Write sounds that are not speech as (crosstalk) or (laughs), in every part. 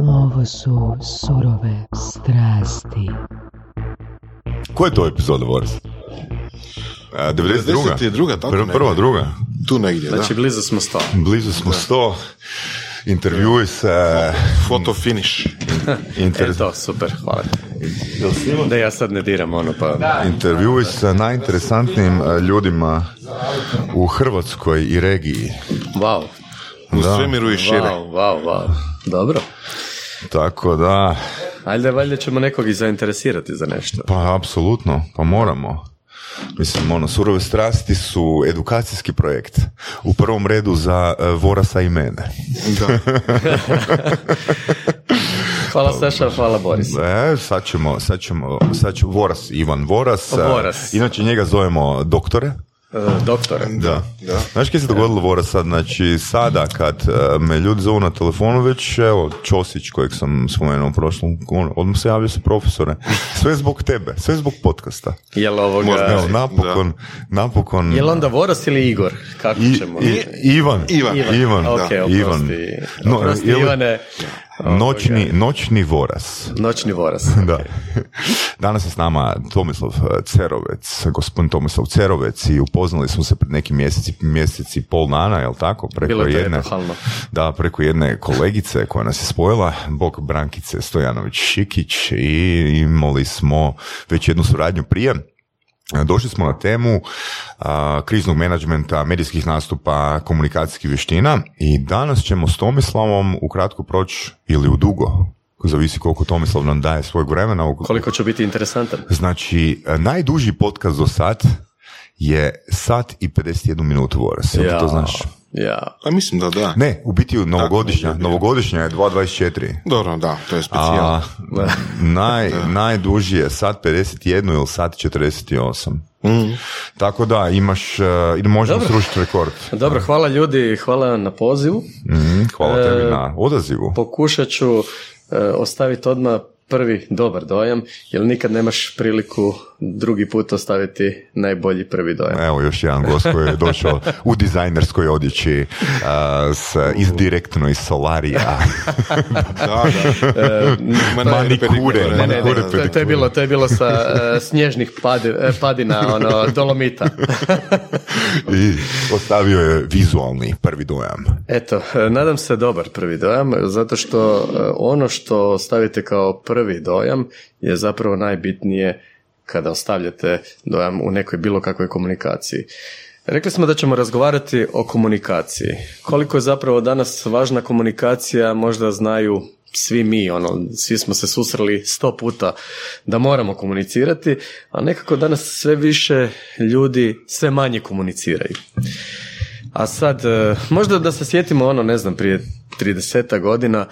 Ovo su surove strasti. Koja je to epizoda, Boris? A, 92. 92., tako Prva, druga. Tu negdje, Znači, da. blizu smo sto. Blizu smo 100. Intervjuj se... Foto finish. (laughs) Inter... E to, super, hvala. Da ja sad ne diram ono, pa... Intervjuj sa najinteresantnijim ljudima u Hrvatskoj i regiji. Wow, U Da. svemiru i šire. wow, wow, wow. Dobro. Tako da, Ajde, valjda ćemo nekog i zainteresirati za nešto. pa apsolutno, pa moramo. Mislim, ono, surove strasti su edukacijski projekt. U prvom redu za e, Vorasa i mene. Da. (laughs) Hvala Saša, hvala Boris. E, sad ćemo, sad ćemo, sad ću, Voras, Ivan Voras. e, Voras. Inače njega zovemo doktore. E, doktore. Da. da. Znaš kaj se dogodilo Voras sad? Znači, sada kad e, me ljudi zovu na telefonu, već evo, Ćosić kojeg sam spomenuo u prošlom, on, odmah se javio se profesore. (laughs) Sve zbog tebe, sve zbog podcasta. Jel ovoga... Evo, napokon, napokon... Jel onda Voras ili Igor? Kako I, ćemo? i- Ivan, Ivan. Ivan, Ok, da, oprosti. Ivan. No, Oprosti, jel- Ivane. Noćni, noćni voras. Noćni Voras. (laughs) Da. Danas je s nama Tomislav eh, Cerovec, gospodin Tomislav Cerovec i upoznali smo se pred nekim mjeseci, mjeseci i pol dana, jel tako? Preko Bilo je to jedne, epohalno. da, preko jedne kolegice koja nas je spojila, Bog Brankice Stojanović-Šikić i imali smo već jednu suradnju prije. Došli smo na temu a, kriznog menadžmenta, medijskih nastupa, komunikacijskih vještina i danas ćemo s Tomislavom ukratko proći ili u dugo, zavisi koliko Tomislav nam daje svojeg vremena. Koliko će biti interesantan? Znači, najduži podcast do sad je sat i 51 minutu Voras. Ti to znaš? Ja. A mislim da da. Ne, u biti novogodišnja. Novogodišnja je 2.24. Dobro, da, to je specijal. A naj, najduži je sat 51 ili sat 48. Tako da, imaš, uh, ili možemo Dobro. srušiti rekord. Dobro, hvala ljudi, hvala na pozivu. Mhm, hvala E, tebi na odazivu. Pokušat ću e, ostaviti odmah prvi dobar dojam, jer nikad nemaš priliku drugi put ostaviti najbolji prvi dojam. Evo još jedan gost koji je došao u dizajnerskoj odjeći uh, s, iz direktno iz Solarija. (laughs) Da, da. E, Ma manikure, Ne, ne, ne, to, to je bilo, to je bilo sa e, snježnih padi- e, padina, ono, (laughs) dolomita. I ostavio je vizualni prvi dojam. Eto, nadam se dobar prvi dojam, zato što ono što stavite kao prvi dojam je zapravo najbitnije kada ostavljate dojam u nekoj bilo kakvoj komunikaciji. Rekli smo da ćemo razgovarati o komunikaciji. Koliko je zapravo danas važna komunikacija, možda znaju svi mi, ono, svi smo se susreli sto puta da moramo komunicirati, a nekako danas sve više ljudi sve manje komuniciraju. A sad, e, možda da se sjetimo ono, ne znam, prije 30 godina,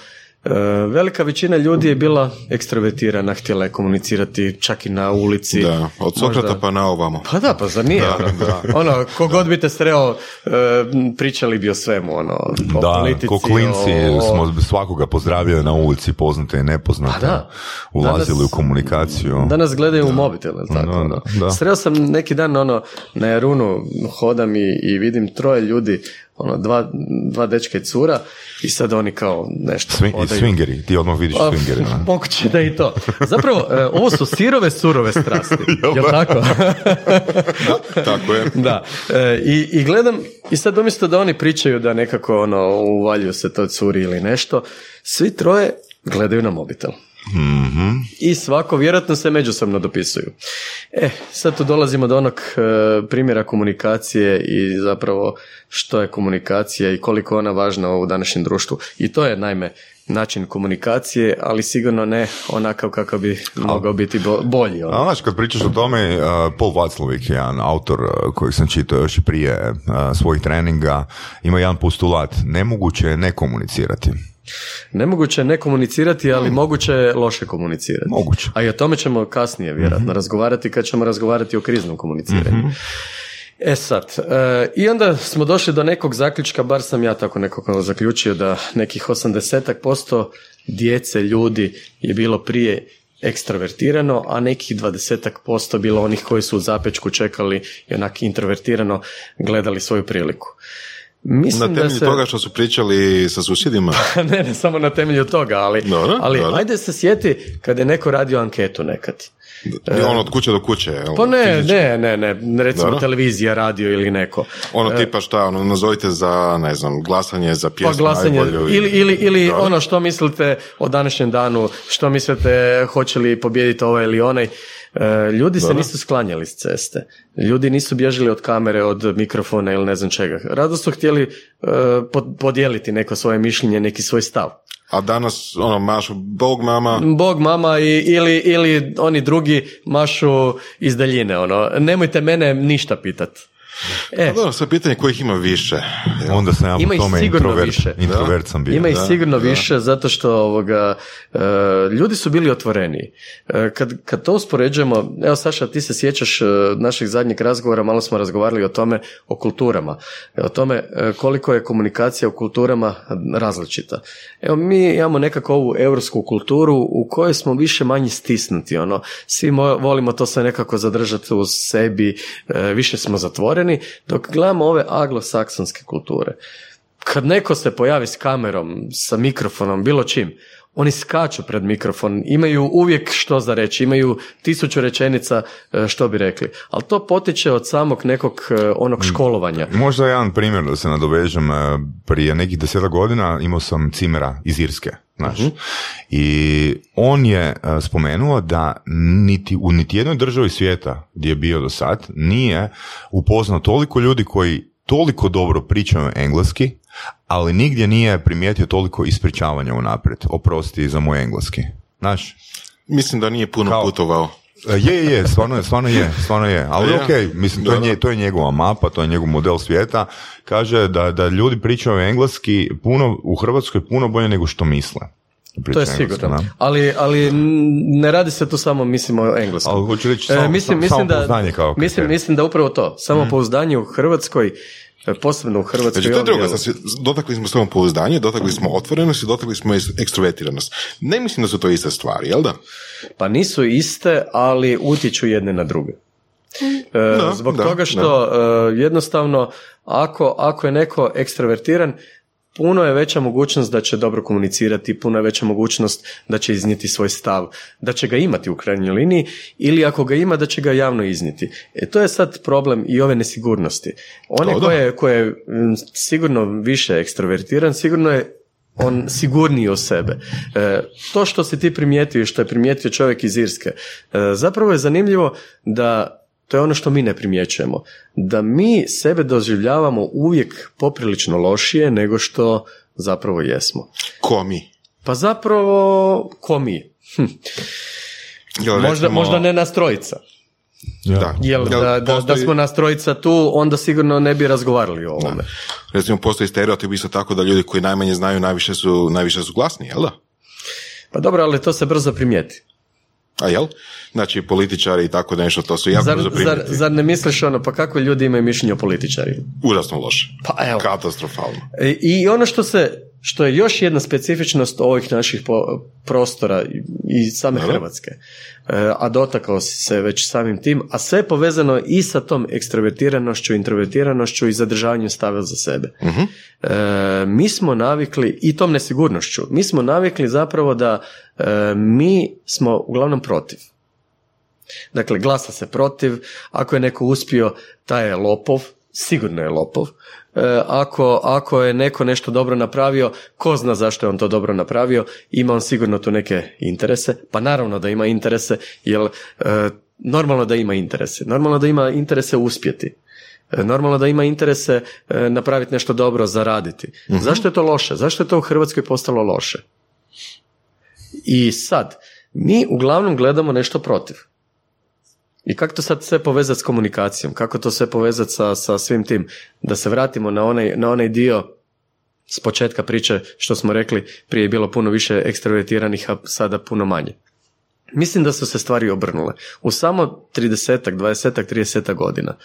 velika većina ljudi je bila ekstrovertirana, htjela je komunicirati čak i na ulici. Da, od Sokrata Možda- pa na ovamo. Pa da, pa zar nije? ono, ono, kogod bi te sreo, e, pričali bi o svemu, ono, o Da, politici, ko klinci o- smo svakoga pozdravili na ulici, poznate i nepoznate. Pa da. Ulazili Danas- u komunikaciju. Danas gledaju u mobitel, tako? Da, ono? da. Sreo sam neki dan ono, na Jarunu hodam i, i vidim troje ljudi, ono, dva, dva dečka i cura i sad oni kao nešto Swing, hodaju. swingeri, ti odmah vidiš Pa, swingeri. da. (laughs) Moguće da i to. Zapravo, e, ovo su sirove, surove strasti. (laughs) Jel tako? (laughs) Tako je. da. E, i, I gledam, i sad umjesto da oni pričaju da nekako ono, uvaljuju se to curi ili nešto, svi troje gledaju na mobitel. I svako vjerojatno se međusobno dopisuju. E, sad tu dolazimo do onog e, primjera komunikacije i zapravo što je komunikacija i koliko je ona važna u današnjem društvu. I to je naime način komunikacije, ali sigurno ne onakav kakav bi mogao biti bo- bolji. ono. A znaš, kad pričaš o tome, uh, Paul Vaclavik, jedan autor uh, kojeg sam čitao još i prije uh, svojih treninga, ima jedan postulat, nemoguće je ne komunicirati. Nemoguće je ne komunicirati, ali moguće je loše komunicirati. Moguće. A i o tome ćemo kasnije vjerojatno razgovarati kad ćemo razgovarati o kriznom komuniciranju. E sad, e, i onda smo došli do nekog zaključka, bar sam ja tako nekako zaključio da nekih 80% djece, ljudi je bilo prije ekstrovertirano, a nekih 20% bilo onih koji su u zapečku čekali i onak introvertirano gledali svoju priliku. Mislim Na da temelju se... toga što su pričali sa susjedima. (laughs) ne, ne samo na temelju toga, ali, Dobro, ali dobro. ajde se sjeti kad je neko radio anketu nekad. ono od kuće do kuće. jel? Pa ne, Fizički. ne, ne, ne, recimo Dobro. televizija, radio ili neko. Ono tipa šta, ono, nazovite za, ne znam, glasanje za Pa pjesmu glasanje, najbolju ili, ili, ili ono što mislite o današnjem danu, što mislite hoće li pobijediti ovaj ili onaj. E, ljudi se nisu sklanjali s ceste. Ljudi nisu bježali od kamere, od mikrofona ili ne znam čega. Rado su htjeli e, pod- podijeliti neko svoje mišljenje, neki svoj stav. A danas, ono, mašu, bog mama, Bog, mama i, ili, ili oni drugi mašu iz daljine. Ono. Nemojte mene ništa pitat. E, Pa dobro, sad pitanje kojih ima više. jel? Onda sam ja Ima po tome sigurno introvert, više. introvert sam bio. Ima ih sigurno da. više zato što ovoga, e, ljudi su bili otvoreniji. E, kad, kad to uspoređujemo, evo Saša, ti se sjećaš e, našeg zadnjeg razgovora, malo smo razgovarali o tome, o kulturama. O tome koliko je komunikacija u kulturama različita. Evo mi imamo nekako ovu europsku kulturu u kojoj smo više manje stisnuti. Ono. Svi mo- volimo to sve nekako zadržati u sebi, više smo zatvoreni, dok gledamo ove aglosaksonske kulture. Kad neko se pojavi s kamerom, sa mikrofonom, bilo čim, oni skaču pred mikrofon, imaju uvijek što za reći, imaju tisuću rečenica e, što bi rekli. Ali to potiče od samog nekog e, onog školovanja. Možda jedan primjer da se nadovežem. e, Prije nekih deseta godina imao sam cimera iz Irske. Znaš. I on je spomenuo da niti u niti jednoj državi svijeta gdje je bio do sad nije upoznao toliko ljudi koji toliko dobro pričaju engleski, ali nigdje nije primijetio toliko ispričavanja unaprijed. Oprosti za moj engleski. Znaš, Mislim da nije puno Kao- putovao. E, Je, je, je, stvarno je, stvarno je, stvarno je. Ali Ja. ok, mislim, to je, to je njegova mapa, to je njegov model svijeta. Kaže da, da ljudi pričaju engleski puno, u Hrvatskoj puno bolje nego što misle. To Pričaju je engleski, sigurno. da. Ali, ali ne radi se tu samo, mislim, o engleskom. Ali hoću reći E, samo, mislim, samo, mislim, da, kao mislim, mislim da upravo to. Samopouzdanje u Hrvatskoj, e, posebno u Hrvatskoj. Znači, to je drugo, znači, dotakli smo samopouzdanje, dotakli smo otvorenost i dotakli smo ekstrovertiranost. Ne mislim da su to iste stvari, jel da? Pa nisu iste, ali utječu jedne na druge. E, Da, zbog da, toga što e, jednostavno ako, ako je neko ekstravertiran, puno je veća mogućnost da će dobro komunicirati, puno je veća mogućnost da će iznijeti svoj stav, da će ga imati u krajnjoj liniji ili ako ga ima da će ga javno iznijeti. E, to je sad problem i ove nesigurnosti. One koje, koje je sigurno više ekstravertiran, sigurno je on sigurniji o sebe. E, to što si ti primijetio i što je primijetio čovjek iz Irske, e, zapravo je zanimljivo da to je ono što mi ne primjećujemo. Da mi sebe doživljavamo uvijek poprilično lošije nego što zapravo jesmo. Ko mi? Pa zapravo, ko mi? Hm. Jel, Možda, recimo- možda ne nas trojica. Da. Jel, Jel da, da, da postoji- smo nas trojica tu, onda sigurno ne bi razgovarali o ovome. Recimo, postoji stereotip isto tako da ljudi koji najmanje znaju najviše su, najviše su glasni, jel da? Pa dobro, ali to se brzo primijeti. A jel? Znači, političari i tako nešto, to su jako Zar, brzo zar, zar ne misliš ono, pa kako ljudi imaju mišljenje o političarima? Užasno loše. Pa evo. Katastrofalno. E, I ono što se, što je još jedna specifičnost ovih naših po- prostora i- same Dobro. Hrvatske, E, a dotakao si se već samim tim, a sve je povezano i sa tom ekstrovertiranošću, introvertiranošću i zadržavanjem stava za sebe. Mhm. E, mi smo navikli, i tom nesigurnošću, mi smo navikli zapravo da e, mi smo uglavnom protiv. Dakle, glasa se protiv, ako je neko uspio, taj je lopov, sigurno je lopov. E, ako, ako je neko nešto dobro napravio, ko zna zašto je on to dobro napravio, ima on sigurno tu neke interese, pa naravno da ima interese, jer e, normalno da ima interese, normalno da ima interese uspjeti. E, Normalno da ima interese napraviti nešto dobro, zaraditi. Zašto je to loše? Zašto je to u Hrvatskoj postalo loše? I sad, mi uglavnom gledamo nešto protiv. I kako to sad sve povezati s komunikacijom? Kako to sve povezati sa, sa svim tim? Da se vratimo na onaj, na onaj dio s početka priče što smo rekli, prije je bilo puno više ekstravertiranih, a sada puno manje. Mislim da su se stvari obrnule. U samo 30-ak, 20-ak, 30 godina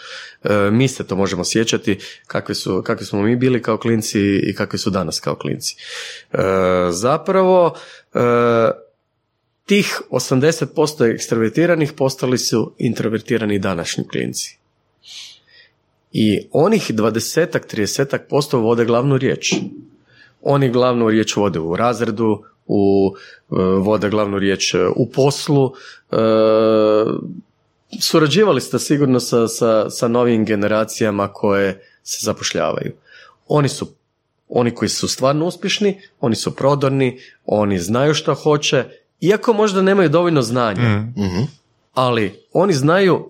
e, mi se to možemo sjećati kakvi, su, kakvi smo mi bili kao klinci i kakvi su danas kao klinci. E, zapravo, e, tih 80% ekstravertiranih postali su introvertirani današnji klinci. I onih dvadesetak, tridesetak posto vode glavnu riječ. Oni glavnu riječ vode u razredu, u e, vode glavnu riječ e, u poslu. E, surađivali ste sigurno sa, sa, sa novim generacijama koje se zapošljavaju. Oni su oni koji su stvarno uspješni, oni su prodorni, oni znaju što hoće, iako možda nemaju dovoljno znanja, Mhm. ali oni znaju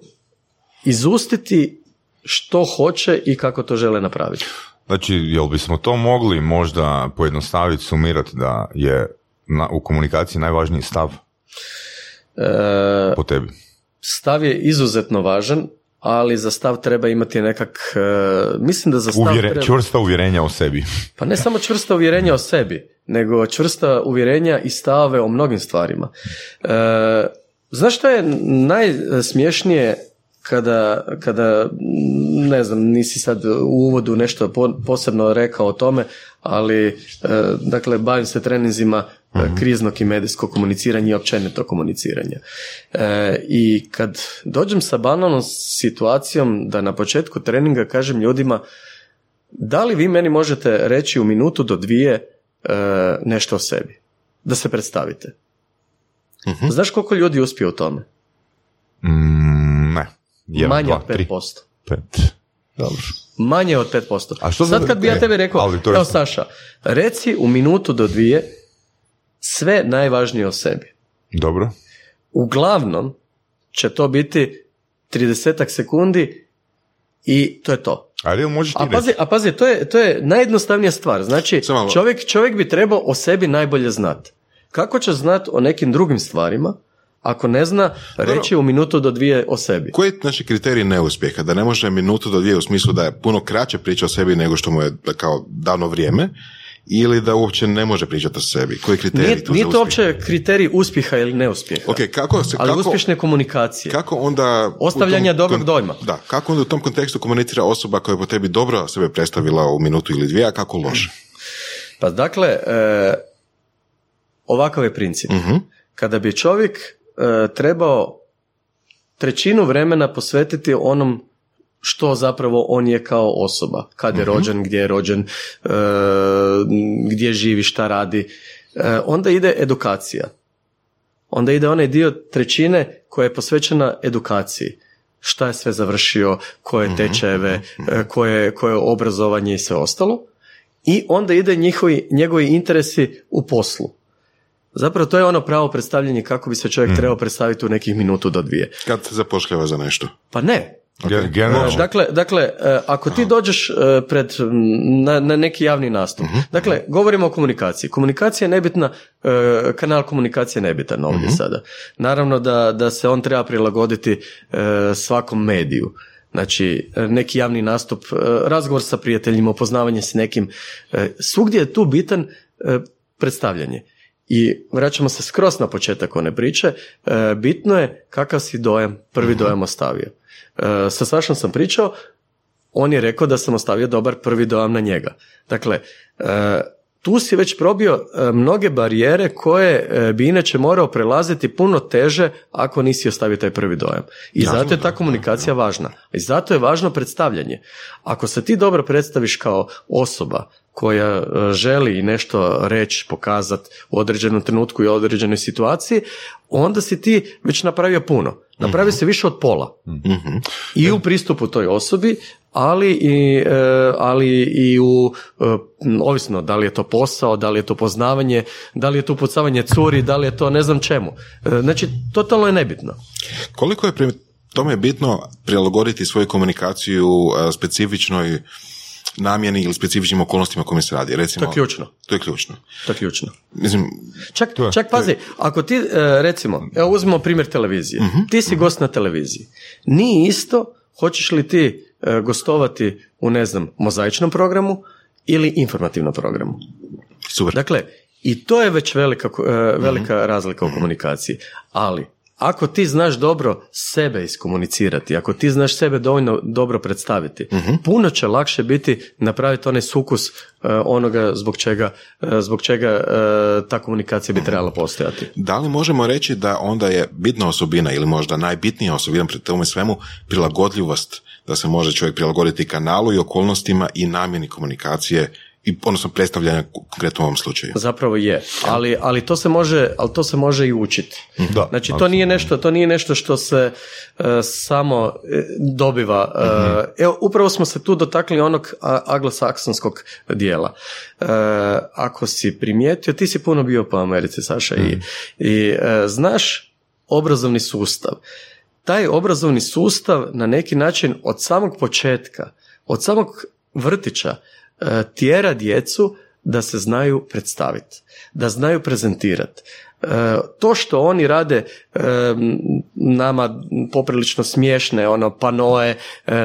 izustiti što hoće i kako to žele napraviti. Znači, jel bismo to mogli možda pojednostaviti, sumirati da je na, u komunikaciji najvažniji stav E, po tebi? stav je izuzetno važan, ali za stav treba imati nekak, e, mislim da za stav Uvjere, treba... čvrsta uvjerenja o sebi. Pa ne samo čvrsta uvjerenja o sebi, nego čvrsta uvjerenja i stave o mnogim stvarima. E, znaš što je najsmješnije kada, kada, ne znam, nisi sad u uvodu nešto po- posebno rekao o tome, ali, e, dakle, bavim se treninzima e, kriznog i medijskog komuniciranja i općenito komuniciranja. E, I kad dođem sa banalnom situacijom da na početku treninga kažem ljudima da li vi meni možete reći u minutu do dvije nešto o sebi? Da se predstavite. Znaš koliko ljudi uspije u tome? Mm, ne. Jedan, Manje dva, od tri, 5%. pet. Dobro. Manje od 5%. A što Sad kad bi ja e, tebi rekao, ali to je- evo Saša, reci u minutu do dvije sve najvažnije o sebi. Dobro. Uglavnom će to biti 30 sekundi i to je to. Ali možeš ti A reći? pazi, a pazi to, je, to je najjednostavnija stvar. Znači, čovjek, čovjek bi trebao o sebi najbolje znati. Kako će znati o nekim drugim stvarima ako ne zna reći u minutu do dvije o sebi? Koji je naši kriterij neuspjeha? Da ne može minutu do dvije u smislu da je puno kraće priča o sebi nego što mu je kao dano vrijeme ili da uopće ne može pričati o sebi? Koji je kriterij Nije, tu nije za to uspjeh? uopće kriterij uspjeha ili neuspjeha. Ok, kako se, ali kako, uspješne komunikacije. kako onda... Ostavljanja tom dobrog dojma. Da, kako onda u tom kontekstu komunicira osoba koja je po tebi dobro sebe predstavila u minutu ili dvije, a kako loše? (clears throat) Pa dakle, e, ovakav je princip. Mhm. Kada bi čovjek e, trebao trećinu vremena posvetiti onom što zapravo on je kao osoba, kad je rođen, gdje je rođen, e, gdje živi, šta radi, e, onda ide edukacija. Onda ide onaj dio trećine koja je posvećena edukaciji. Šta je sve završio, koje tečajeve, e, koje, koje obrazovanje i sve ostalo. I onda ide njihovi, njegovi interesi u poslu. Zapravo to je ono pravo predstavljanje kako bi se čovjek trebao predstaviti u nekih minutu do dvije. Kad se zapošljava za nešto? Pa ne. Generalno. E, Dakle, dakle, e, ako ti dođeš e, pred, na, na neki javni nastup, dakle, govorimo o komunikaciji. Komunikacija je nebitna, e, kanal komunikacije je nebitan ovdje sada. Naravno da, da se on treba prilagoditi svakom mediju. Znači, neki javni nastup, razgovor sa prijateljima, upoznavanje s nekim, svugdje je tu bitan predstavljanje. I vraćamo se skroz na početak one priče, bitno je kakav si dojam, prvi dojam ostavio. E, sa Sašom sam pričao, on je rekao da sam ostavio dobar prvi dojam na njega. Dakle, e, tu si već probio e, mnoge barijere koje bi inače morao prelaziti puno teže ako nisi ostavio taj prvi dojam. I zato je ta komunikacija važna. I zato je važno predstavljanje. Ako se ti dobro predstaviš kao osoba koja e, želi nešto reći, pokazati u određenom trenutku i određenoj situaciji, onda si ti već napravio puno. Napravio si više od pola. I u pristupu toj osobi, ali i, e, ali i u, e, ovisno da li je to posao, da li je to poznavanje, da li je to pucavanje curi, da li je to ne znam čemu. Znači, totalno je nebitno. Koliko je pri tome bitno prilagoditi svoju komunikaciju specifičnoj namjeni ili specifičnim okolnostima kojima se radi? Recimo, To je ključno. To je ključno. To je ključno. Mislim, Čak, čak pazi, ako ti, e, recimo, evo uzmemo primjer televizije. Ti si gost na televiziji. Nije isto hoćeš li ti e, gostovati u, ne znam, mozaičnom programu ili informativnom programu. super. Dakle, i to je već velika, e, velika razlika u komunikaciji. Ali, ako ti znaš dobro sebe iskomunicirati, ako ti znaš sebe dovoljno dobro predstaviti, puno će lakše biti napraviti onaj sukus e, onoga zbog čega, e, zbog čega e, ta komunikacija bi trebala postojati. Da li možemo reći da onda je bitna osobina ili možda najbitnija osobina pri tome svemu prilagodljivost da se može čovjek prilagoditi kanalu i okolnostima i namjeni komunikacije i odnosno predstavljanja konkretno u ovom slučaju. Zapravo je, ali, ali, to, se može, ali to se može i učiti. Da, znači to nije, nešto, to nije nešto što se e, samo e, dobiva. E, evo, upravo smo se tu dotakli onog anglosaksonskog dijela. ako si primijetio, ti si puno bio po Americi, Saša, i, i znaš obrazovni sustav. Taj obrazovni sustav na neki način od samog početka, od samog vrtića, tjera djecu da se znaju predstaviti, da znaju prezentirati. E, to što oni rade e, nama poprilično smiješne ono panoe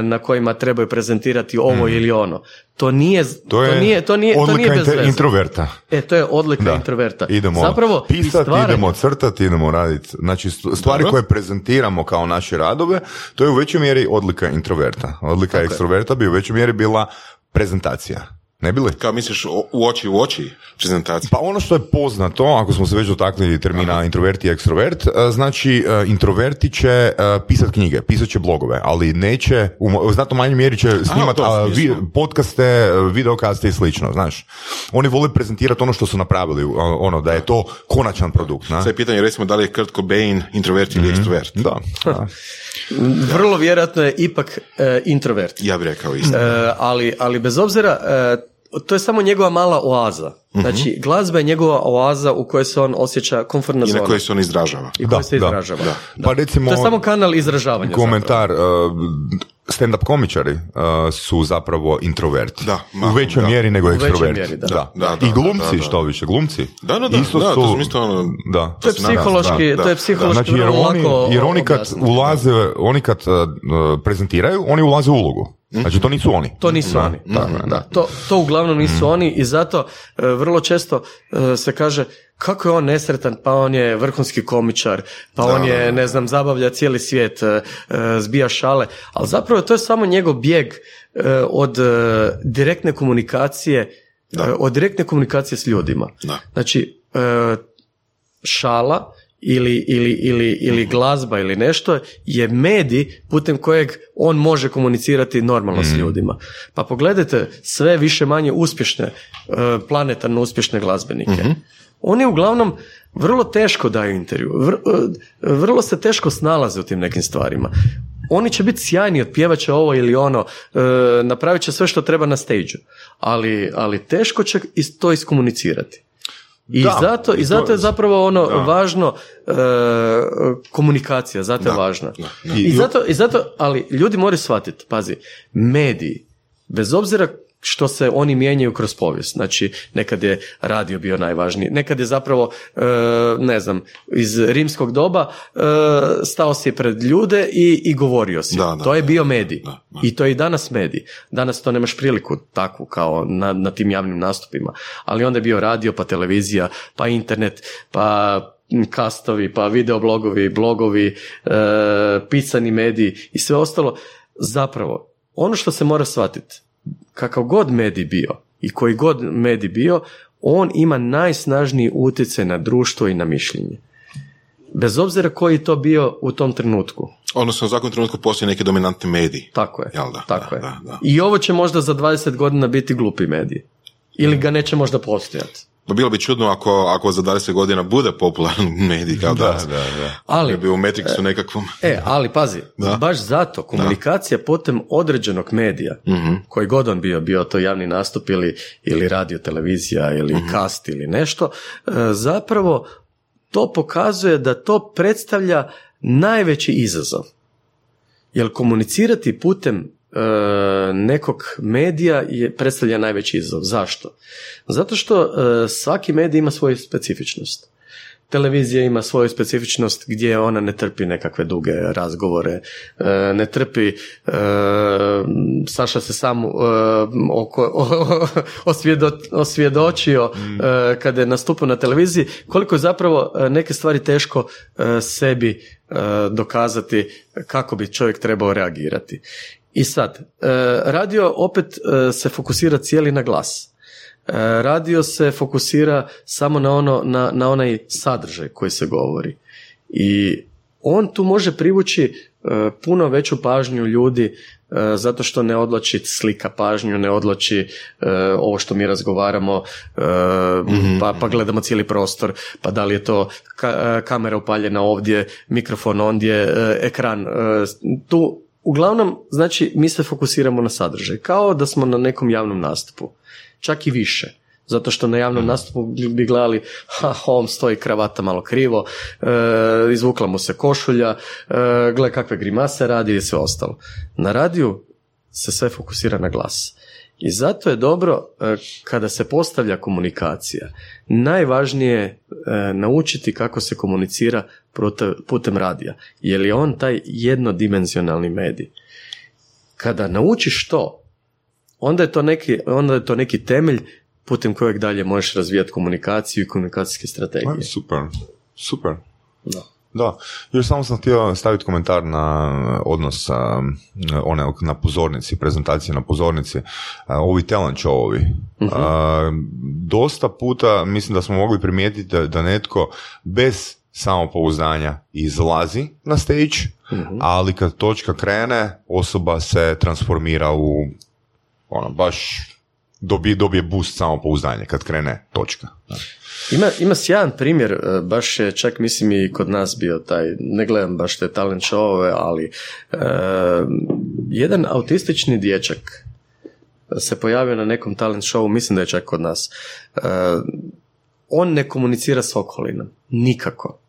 na kojima trebaju prezentirati ovo mm. ili ono. To nije to, je nije to nije to nije bez introverta. E to je odlika da. introverta. Idemo Zapravo pisati, idemo crtati, idemo raditi. Znači stvari koje prezentiramo kao naše radove, to je u većoj mjeri odlika introverta. Odlika Tako ekstroverta bi u većoj mjeri bila prezentacija. Ne bi li? Kao misliš u oči u oči prezentacija? Pa ono što je poznato, ako smo se već dotakli termina Aha. introverti i ekstrovert, e, znači e, introverti će e, pisati knjige, pisat će blogove, ali neće, u znatno manjoj mjeri će snimati podcaste, videokaste i slično, znaš. Oni vole prezentirati ono što su napravili, ono da je to konačan produkt. Sad je pitanje, recimo, da li je Kurt Cobain introvert ili mm ekstrovert? Da. da. (laughs) Vrlo vjerojatno je ipak introvert. Ja bih rekao isto. ali, ali bez obzira, to je samo njegova mala oaza. Mhm. Znači, glazba je njegova oaza u kojoj se on osjeća komfortna zona. I na kojoj se on izražava. I da, se izražava. Da, Pa recimo, to je samo kanal izražavanja. Komentar, uh, stand-up komičari uh, su zapravo introverti. Da, u većoj mjeri nego ekstroverti. Mjeri, da. Da. Da, I glumci, što više, glumci. Da, da, da. Isto da, su, to, isto ono, da. To je psihološki, to je psihološki znači, jer oni, jer oni kad ulaze, oni kad uh, prezentiraju, oni ulaze u ulogu. Znači to nisu oni. To nisu oni. Da, da, To, to uglavnom nisu mm. oni i zato e, vrlo često e, se kaže kako je on nesretan, pa on je vrhunski komičar, pa on je, ne znam, zabavlja cijeli svijet, e, zbija šale, ali zapravo to je samo njegov bijeg od direktne komunikacije, od direktne komunikacije s ljudima. Znači, šala ili, ili, ili, ili mhm. glazba ili nešto je medij putem kojeg on može komunicirati normalno s mhm. ljudima. Pa pogledajte sve više manje uspješne, e, planetarno uspješne glazbenike. Mhm. Oni uglavnom vrlo teško daju intervju, e, vrlo se teško snalaze u tim nekim stvarima. Oni će biti sjajni, otpjevat ovo ili ono, e, napravit će sve što treba na stage ali, ali teško će to iskomunicirati. I, zato, I zato je zapravo ono važno e, komunikacija, zato je važna. I, zato, I zato, ali ljudi moraju shvatiti, pazi, mediji, bez obzira što se oni mijenjaju kroz povijest. Znači, nekad je radio bio najvažniji, nekad je zapravo, e, ne znam, iz rimskog doba e, stao si pred ljude i, i govorio si. to je bio medij. I to je i danas medij. Danas to nemaš priliku takvu kao na, na tim javnim nastupima. Ali onda je bio radio, pa televizija, pa internet, pa kastovi, pa videoblogovi, blogovi, e, pisani mediji i sve ostalo. Zapravo, ono što se mora shvatiti, kakav god medij bio i koji god medij bio, on ima najsnažniji utjecaj na društvo i na mišljenje. Bez obzira koji to bio u tom trenutku. Odnosno u svakom trenutku postoji neki dominantni medij. Tako je. Jel da? Tako je. I ovo će možda za 20 godina biti glupi medij. Ili ga neće možda postojati. Pa bilo bi čudno ako, ako za 20 godina bude popularan (laughs) medij kao da, da, da. Ali, bi u Matrixu nekakvom. E, (laughs) ali pazi, baš zato komunikacija putem određenog medija, mm koji god on bio, bio to javni nastup ili, ili radio, televizija ili mm kast ili nešto, e, zapravo to pokazuje da to predstavlja najveći izazov. Jer komunicirati putem nekog medija je predstavlja najveći izazov. Zašto? Zato što e, svaki medij ima svoju specifičnost. Televizija ima svoju specifičnost gdje ona ne trpi nekakve duge razgovore, e, ne trpi, Saša se sam oko, osvjedočio mm. kada je nastupio na televiziji, koliko je zapravo neke stvari teško sebi dokazati kako bi čovjek trebao reagirati. I sad, e, radio opet e, se fokusira cijeli na glas. E, radio se fokusira samo na, ono, na, na onaj sadržaj koji se govori. I on tu može privući puno veću pažnju ljudi zato što ne odlači slika pažnju, ne odlači ovo što mi razgovaramo, pa, pa gledamo cijeli prostor, pa da li je to kamera upaljena ovdje, mikrofon ondje, ekran. Tu uglavnom, znači, mi se fokusiramo na sadržaj, kao da smo na nekom javnom nastupu, čak i više zato što na javnom nastupu bi gledali ha, ovom stoji kravata malo krivo, e, izvukla mu se košulja, e, gle kakve grimase radi i sve ostalo. Na radiju se sve fokusira na glas. I zato je dobro e, kada se postavlja komunikacija. Najvažnije je naučiti kako se komunicira putem radija. Jer je on taj jednodimenzionalni medij. Kada naučiš to, onda je to neki, onda je to neki temelj putem kojeg dalje možeš razvijati komunikaciju i komunikacijske strategije. super, super. Da. Da, još samo sam htio staviti komentar na odnos one na pozornici, prezentacije na pozornici, ovi talent showovi. uh dosta puta mislim da smo mogli primijetiti da, netko bez samopouzdanja izlazi na stage, uh ali kad točka krene, osoba se transformira u ono, baš dobije, dobije boost samopouzdanje kad krene točka. Ima, ima sjajan primjer, e, baš je čak mislim i kod nas bio taj, ne gledam baš te talent showove, ali e, jedan autistični dječak se pojavio na nekom talent showu, mislim da je čak kod nas. E, on ne komunicira s okolinom, nikako.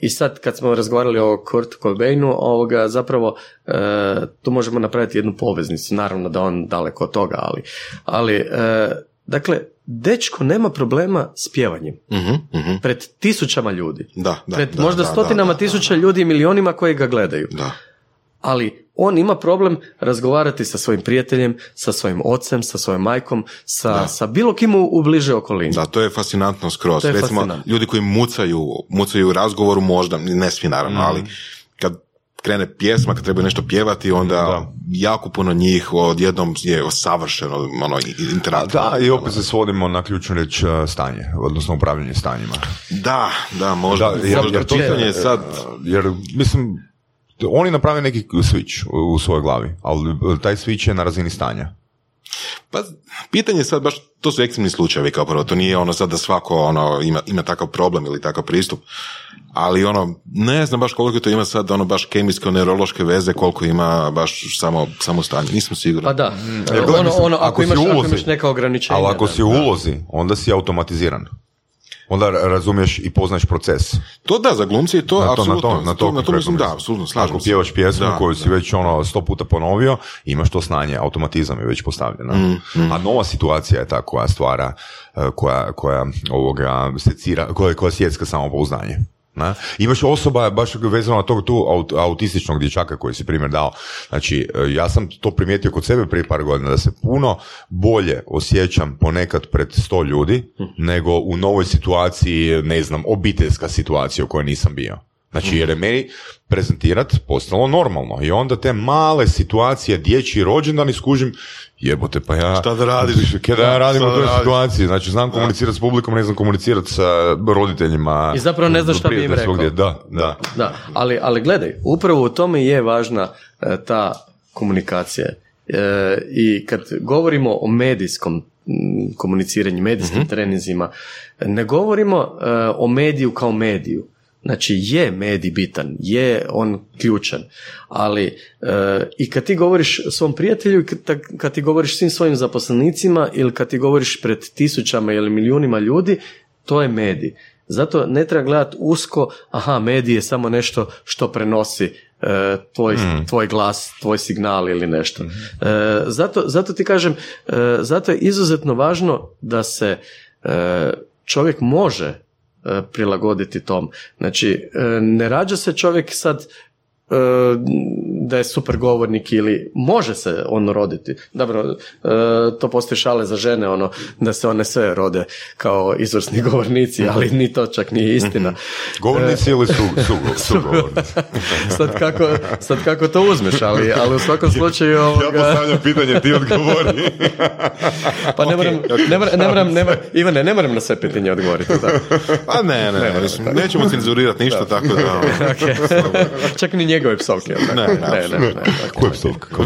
I sad kad smo razgovarali o Kurt Cobainu, ovoga, zapravo e, tu možemo napraviti jednu poveznicu, naravno da on daleko od toga, ali, ali e, dakle, dečko nema problema s pjevanjem. uh Pred tisućama ljudi. Da, da, Pred možda stotinama tisuća ljudi i milionima koji ga gledaju. Da. Ali on ima problem razgovarati sa svojim prijateljem, sa svojim ocem, sa svojom majkom, sa, sa bilo kim u, bliže okolini. Da, to je fascinantno skroz. Recimo, ljudi koji mucaju, mucaju u razgovoru možda, ne svi naravno, mm. ali kad krene pjesma, kad treba nešto pjevati, onda da. jako puno njih odjednom je savršeno ono, interaktivno. Da, i opet se svodimo na ključnu reč e, stanje, odnosno upravljanje stanjima. Da, da, možda. Da, jer, jer, pitanje sad... Jer, mislim, oni naprave neki switch u svojoj glavi, ali taj switch je na razini stanja. Pa, pitanje sad baš, to su ekstremni slučajevi kao prvo, to nije ono sad da svako ono, ima, ima takav problem ili takav pristup, ali ono, ne znam baš koliko to ima sad ono baš kemijsko neurološke veze, koliko ima baš samo, samo stanje, nisam siguran. Pa da, mm. ono, ono, ako, ako, imaš, ulozi, ako imaš neka ograničenja. Ali ako si u ulozi, onda si automatiziran onda razumiješ i poznaš proces. To da, za glumci je to, na to, na to, na to, na to mislim da, apsolutno, slažem Ako pjevaš pjesmu koju si već ono sto puta ponovio, imaš to znanje, automatizam je već postavljeno. Mm, mm. A nova situacija je ta koja stvara, eh, koja, koja ovoga secira, koja, koja sjecka samopouzdanje. Ne? Imaš osoba baš vezano na tog tu autističnog dječaka koji si primjer dao. Znači, e, ja sam to primijetio kod sebe prije par godina, da se puno bolje osjećam ponekad pred sto ljudi, nego u novoj situaciji, ne znam, obiteljska situacija u kojoj nisam bio. Znači, jer je meni prezentirat postalo normalno. I onda te male situacije, dječji rođendan iskužim, jebote, pa ja... Šta da radiš? (laughs) Kaj da ja radim u toj situaciji? Znači, znam komunicirati s publikom, ne znam komunicirati sa roditeljima. I zapravo ne znaš šta bi im rekao. Da, da. da. Ali, ali gledaj, upravo u tome je važna e, ta komunikacija. E, I kad govorimo o medijskom komuniciranju, medijskim mm ne govorimo e, o mediju kao mediju Znači je medij bitan, je on ključan, ali e, i kad ti govoriš svom prijatelju, kad ti govoriš svim svojim zaposlenicima ili kad ti govoriš pred tisućama ili milijunima ljudi, to je medij. Zato ne treba gledati usko, aha, medij je samo nešto što prenosi e, tvoj, mm. tvoj glas, tvoj signal ili nešto. Mm. E, zato, zato ti kažem, zato je izuzetno važno da se čovjek može E, prilagoditi tom. Znači, e, ne rađa se čovjek sad da je super govornik ili može se on roditi. Dobro, e, to postoji šale za žene, ono, da se one sve rode kao izvrsni (laughs) govornici, ali ni to čak nije istina. Govornici ili su, su, (laughs) su govornici? sad, kako, sad kako to uzmeš, ali, ali u svakom slučaju... Ja Ovoga, postavljam pitanje, ti odgovori. (laughs) pa ne moram, ne moram, ne moram, ne moram, Ivane, ne moram na sve pitanje odgovoriti. Da. Pa ne, ne, ne, mislim, nećemo cenzurirati ništa, tako da... ono, Okay. Čak ni njegove psovke. Ne, ne, ne, ne. Koje psovka? (laughs)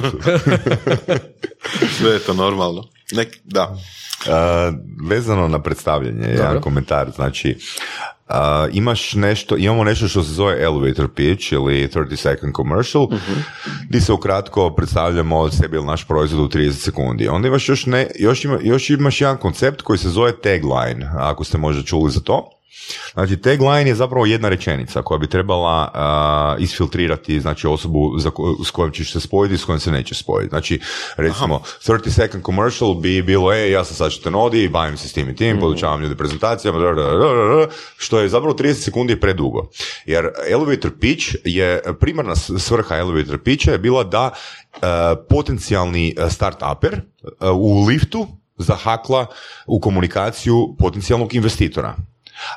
Sve je to normalno. Nek, da. Uh, vezano na predstavljanje, jedan komentar, znači uh, imaš nešto, imamo nešto što se zove elevator pitch ili 30 second commercial, gdje se ukratko predstavljamo od sebe ili naš proizvod u 30 sekundi. Onda imaš još, ne, još, ima, još imaš jedan koncept koji se zove tagline, ako ste možda čuli za to. Znači, tagline je zapravo jedna rečenica koja bi trebala uh, isfiltrirati znači, osobu za ko- s kojom ćeš se spojiti i s kojom se neće spojiti. Znači, recimo, 30 second commercial bi bilo, e, ja sam sad što nodi, bavim se s tim i tim, podučavam ljude prezentacijama, što je zapravo 30 sekundi predugo. Jer elevator pitch je, primarna svrha elevator pitcha je bila da uh, potencijalni uh, start-uper uh, u liftu zahakla u komunikaciju potencijalnog investitora.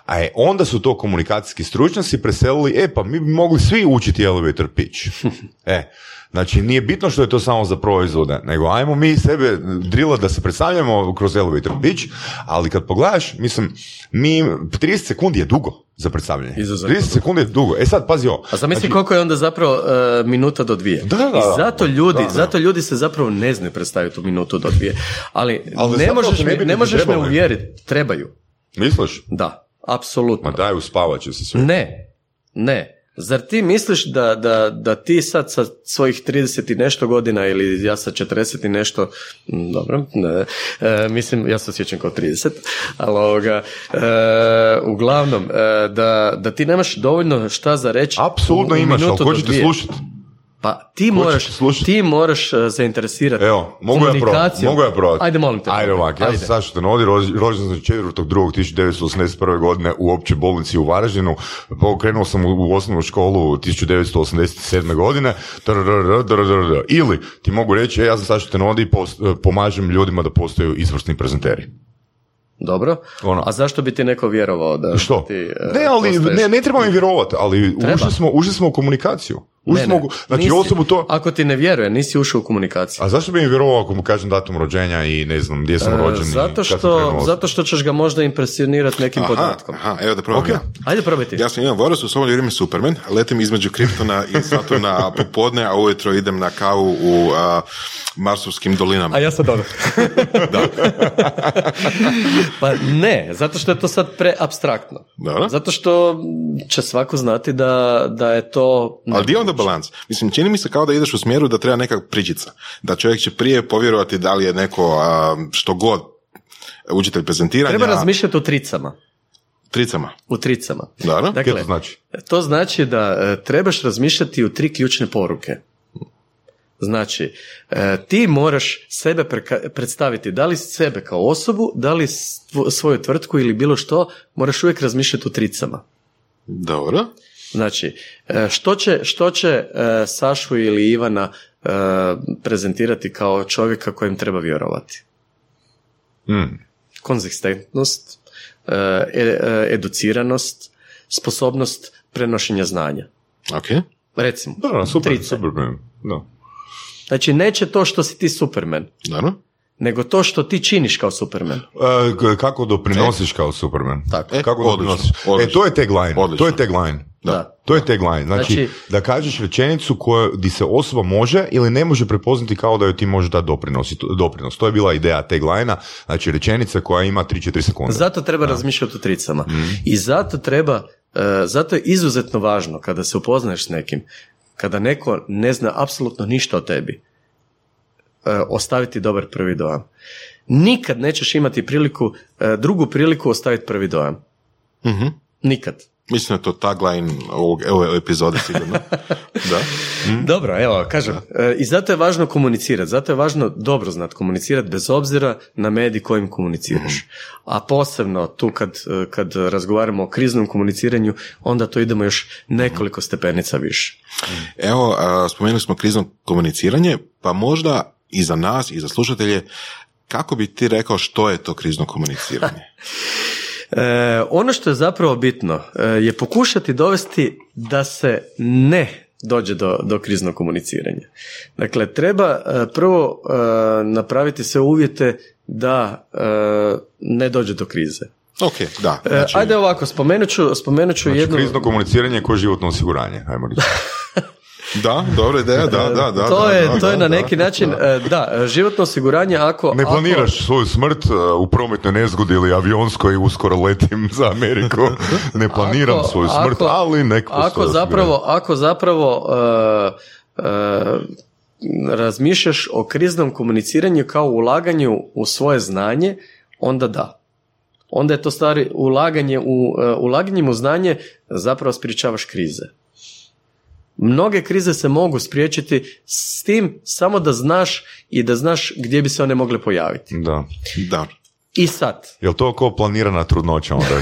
A je, onda su to komunikacijski stručnjaci preselili, e pa mi bi mogli svi učiti elevator pitch. (laughs) e, znači nije bitno što je to samo za proizvode, nego ajmo mi sebe drila da se predstavljamo kroz elevator pitch, ali kad pogledaš, mislim, mi 30 sekundi je dugo za predstavljanje. Izuzetno 30 sekundi je dugo. E sad, pazi ovo. A zamisli Znači, koliko je onda zapravo e, minuta do dvije. Da, da, da. I zato ljudi, Da, da. zato ljudi se zapravo ne znaju predstaviti u minutu do dvije. Ali, Ali ne možeš, ne ne možeš me uvjeriti. Trebaju. Misliš? Da, apsolutno. Ma daj, uspavat će se sve. Ne, ne. Zar ti misliš da, da, da ti sad sa svojih 30 i nešto godina ili ja sa 40 i nešto, dobro, ne, e, mislim, ja se osjećam kao 30, ali ovoga, e, uglavnom, e, da, da ti nemaš dovoljno šta za reći Apsolutno imaš, ali ko će te slušati? Pa ti Ko moraš, slušati? ti moraš e, zainteresirati Evo, mogu ja probati. Mogu ja probati. Ajde, molim te. Ajde ovako, ja sam Saša Tenodi, rođ- rođen sam 4.2.1981. godine u općoj bolnici u Varaždinu. Pokrenuo sam u, osnovnu školu 1987. godine. Ili ti mogu reći, e, ja sam Saša Tenodi i pos- pomažem ljudima da postaju izvrsni prezenteri. Dobro, Ono. a zašto bi ti neko vjerovao da Što? ti e, ne, ali postaješ- ne, ne treba mi vjerovati, ali ušli smo, ušli smo u komunikaciju. Ušli Ne, smo ne. u- znači Nisi- osobu to... Ako ti ne vjeruje, nisi ušao u komunikaciju. A zašto bi mi vjerovao ako mu kažem datum rođenja i ne znam gdje sam E, rođen? zato sam što, zato što ćeš ga možda impresionirati nekim Aha, podatkom. aha, evo da probam Ok. ja. Ajde probajte. Ja sam imam Vorasu, slobodno vrijeme Superman, letim između Kryptona i Saturna (laughs) popodne, a ujutro idem na kavu u a, Marsovskim dolinama. A ja sad ono. (laughs) (laughs) pa ne, zato što je to sad preabstraktno. Dobro. Zato što će svako znati da, da je to... Ali gdje je onda balans? Mislim, čini mi se kao da ideš u smjeru da treba neka pričica. Da čovjek će prije povjerovati da li je neko a, što god učitelj prezentiranja. Treba razmišljati o tricama. Tricama. U tricama. Dobro. Dakle, Kaj to znači? To znači da e, trebaš razmišljati u tri ključne poruke. Znači, e, ti moraš sebe preka- predstaviti, da li sebe kao osobu, da li svo- svoju tvrtku ili bilo što, moraš uvijek razmišljati u tricama. Dobro. Znači, e, što će, što će e, Sašu ili Ivana e, prezentirati kao čovjeka kojem treba vjerovati? Mm. Konzistentnost, e, e- e, educiranost, sposobnost prenošenja znanja. Ok. Recimo, Da, da, super, trice. super. man. Da. Znači, neće to što si ti Superman, Dobro. nego to što ti činiš kao Superman. E, kako doprinosiš kao Superman? Tako. E, Kako odlično, doprinosiš? odlično. E, to je tagline. Odlično. To je tagline. Da. To je tagline. Znači, Znači- da kažeš rečenicu koju, di se osoba može ili ne može prepoznati kao da joj ti može dati doprinos. Doprinos. To je bila ideja tagline Znači, rečenica koja ima 3-4 sekunde. Zato treba razmišljati o tricama. I zato treba, e, zato je izuzetno važno kada se upoznaješ s nekim, kada neko ne zna apsolutno ništa o tebi, e, ostaviti dobar prvi dojam. Nikad nećeš imati priliku, e, drugu priliku ostaviti prvi dojam. Mhm. Nikad. Mislim da je to tagline ovog, ove epizode sigurno. (laughs) da. Dobro, evo, kažem, e, i zato je važno komunicirati, zato je važno dobro znati komunicirati bez obzira na medij kojim komuniciraš. A posebno tu kad, e, kad razgovaramo o kriznom komuniciranju, onda to idemo još nekoliko stepenica više. Evo, a, spomenuli smo krizno komuniciranje, pa možda i za nas i za slušatelje, kako bi ti rekao što je to krizno komuniciranje? (laughs) E, ono što je zapravo bitno e, je pokušati dovesti da se ne dođe do, do kriznog komuniciranja. Dakle, treba e, prvo e, napraviti sve uvjete da ne dođe do krize. ok, da. Znači, Ajde ovako, spomenut ću, spomenut ću Znači, jednu... krizno komuniciranje ko životno osiguranje, ajmo reći. (laughs) Da, dobra ideja, da, da, da. to da, je, da, to je na da. neki način, e, da, životno osiguranje ako... Ne ako- planiraš svoju smrt uh, u prometnoj nezgodi ili avionskoj, uskoro letim za Ameriku. Ne planiram Ako- svoju smrt, ako- ali neko ako zapravo, ako zapravo uh, uh, razmišljaš o kriznom komuniciranju kao ulaganju u svoje znanje, onda da. Onda je to stvari ulaganje u, uh, ulaganjem u znanje zapravo sprječavaš krize. Mnoge krize se mogu spriječiti s tim samo da znaš i da znaš gdje bi se one mogle pojaviti. Da. Da. I sad, Jel to ko planirana trudnoća onda? (laughs)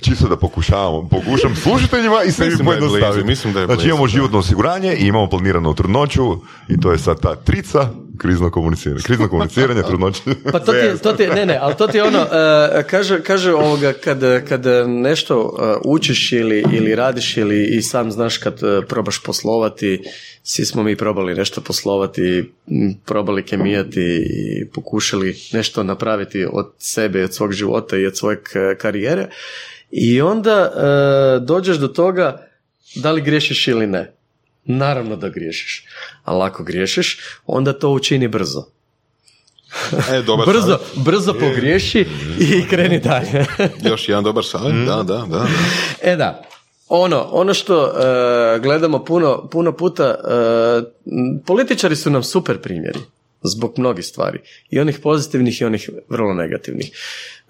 Čisto da pokušavamo. Pokušam slušateljima i sebi Mislim da je blizu, pojednostaviti. mislim da je Znači blizu, imamo da. životno osiguranje i imamo planiranu trudnoću i to je sad ta trica krizno komuniciranje. Krizno komuniciranje, trudnoća. (laughs) Pa to ti, to ti, ne, ne, ali to ti je ono, e, kaže, kaže ovoga, kad, kad nešto e, učiš ili, ili radiš ili i sam znaš kad e, probaš poslovati, svi smo mi probali nešto poslovati, probali kemijati i pokušali nešto napraviti od sebe, od svog života i od svoje karijere i onda dođeš do toga da li griješiš ili ne. Naravno da griješiš, ali ako griješiš, onda to učini brzo. E, dobar (laughs) Brzo, savjet. brzo pogriješi i kreni dalje. (laughs) Još jedan dobar savjet, da, da, da. da. e da, ono, ono što e, gledamo puno, puno puta, e, m, političari su nam super primjeri zbog mnogih stvari. I onih pozitivnih i onih vrlo negativnih.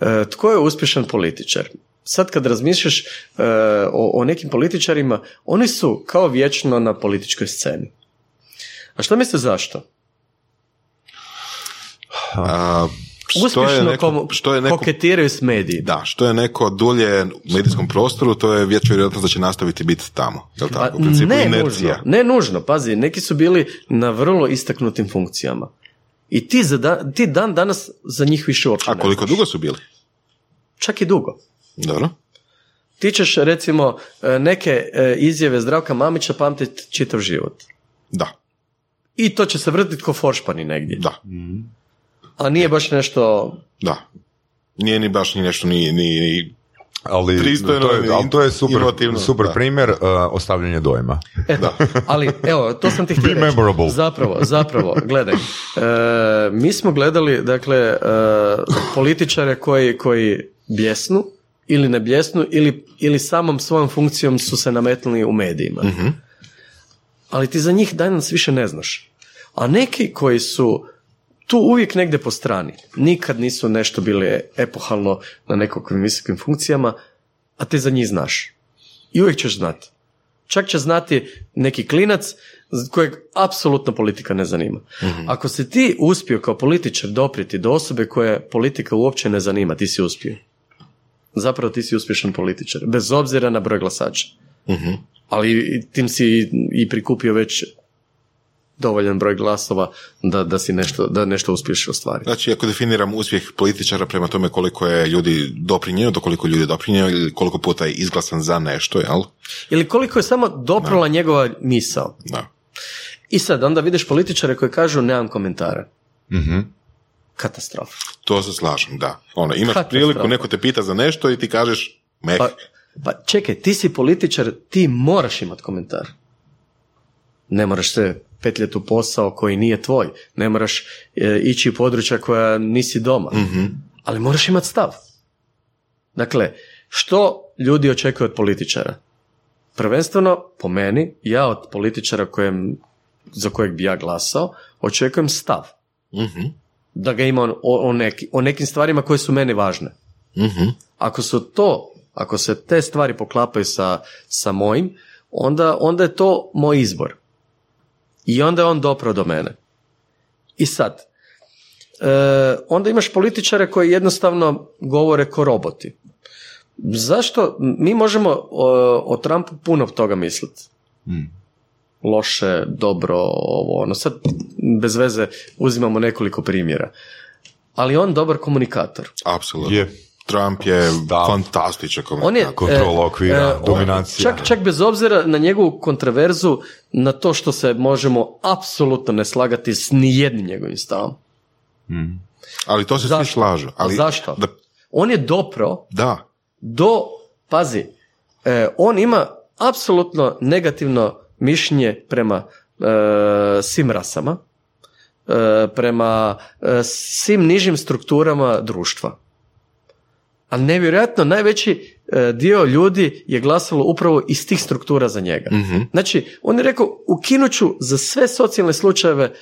E, tko je uspješan političar? Sad kad razmišljaš e, o, o nekim političarima, oni su kao vječno na političkoj sceni. A što misliš zašto? A, što je Uspješno neko, komu- što je neko koketiraju s medijima. Da, što je neko dulje u medijskom prostoru, to je već vjerojatno da će nastaviti biti tamo. Jel tako? U principu Pa ne inercija. nužno, ne nužno, pazi, neki su bili na vrlo istaknutim funkcijama. I ti, za da- ti dan danas za njih više uopće A koliko dugo su bili? Čak i dugo. Dobro. Ti ćeš recimo e, neke e, izjave Zdravka Mamića pamtiti čitav život. Da, I to će se vrtiti ko foršpani negdje. da, A nije baš nešto... da. Nije ni baš ni nešto ni, ni, ni Ali Pristojno to je, ali to je super, super da. primjer uh, ostavljanje dojma. Eto, ali evo, to sam ti (laughs) htio reći. memorable. Zapravo, zapravo, gledaj. E, mi smo gledali, dakle, e, političare koji, koji bljesnu ili ne bljesnu ili, ili samom svojom funkcijom su se nametnuli u medijima. Ali ti za njih danas više ne znaš. A neki koji su tu uvijek negdje po strani, nikad nisu nešto bili epohalno na nekakvim visokim funkcijama, a ti za njih znaš. I uvijek ćeš znati. Čak će znati neki klinac kojeg apsolutno politika ne zanima. Ako si ti uspio kao političar doprijeti do osobe koje politika uopće ne zanima, ti si uspio. Zapravo ti si uspješan političar, bez obzira na broj glasača. Ali i tim si i prikupio već dovoljan broj glasova da, da si nešto, da nešto uspiješ ostvariti. Znači, ako definiram uspjeh političara prema tome koliko je ljudi doprinjeo, do koliko ljudi je doprinjeo ili koliko puta je izglasan za nešto, jel? Ili koliko je samo doprala njegova misao. Da. I sad onda vidiš političare koji kažu nemam komentara. Mhm. Katastrofa. To se slažem, da. Ono, imaš Katastrofa. priliku, neko te pita za nešto i ti kažeš, meh, Pa, pa čekaj, ti si političar, ti moraš imati komentar. Ne moraš se petljati u posao koji nije tvoj. Ne moraš e, ići u područja koja nisi doma. Ali moraš imati stav. Dakle, što ljudi očekuju od političara? Prvenstveno, po meni, ja od političara kojem, za kojeg bi ja glasao, očekujem stav. Mhm. Da ga ima o, o, neki, o nekim stvarima koje su meni važne. Mhm. Ako su to ako se te stvari poklapaju sa, sa mojim, onda, onda je to moj izbor. I onda je on dopro do mene. I sad, e, onda imaš političare koji jednostavno govore ko roboti. Zašto? Mi možemo o, o Trumpu puno toga misliti. Loše, dobro, ovo, ono. Sad, bez veze, uzimamo nekoliko primjera. Ali on dobar komunikator. Apsolutno. Je. Trump je Da. fantastičan On je. Kontrola okvira, on- dominacija. Čak, čak bez obzira na njegovu kontroverzu, na to što se možemo apsolutno ne slagati s nijednim njegovim stavom. Ali to se svi Zašto? slažu. Ali, Zašto? Da, On je dopro da. do, pazi, e, on ima apsolutno negativno mišljenje prema e, svim rasama, e, prema e, svim nižim strukturama društva. A nevjerojatno najveći e, dio ljudi je glasalo upravo iz tih struktura za njega. Mhm. Znači, on je rekao, ukinut ću za sve socijalne slučajeve e,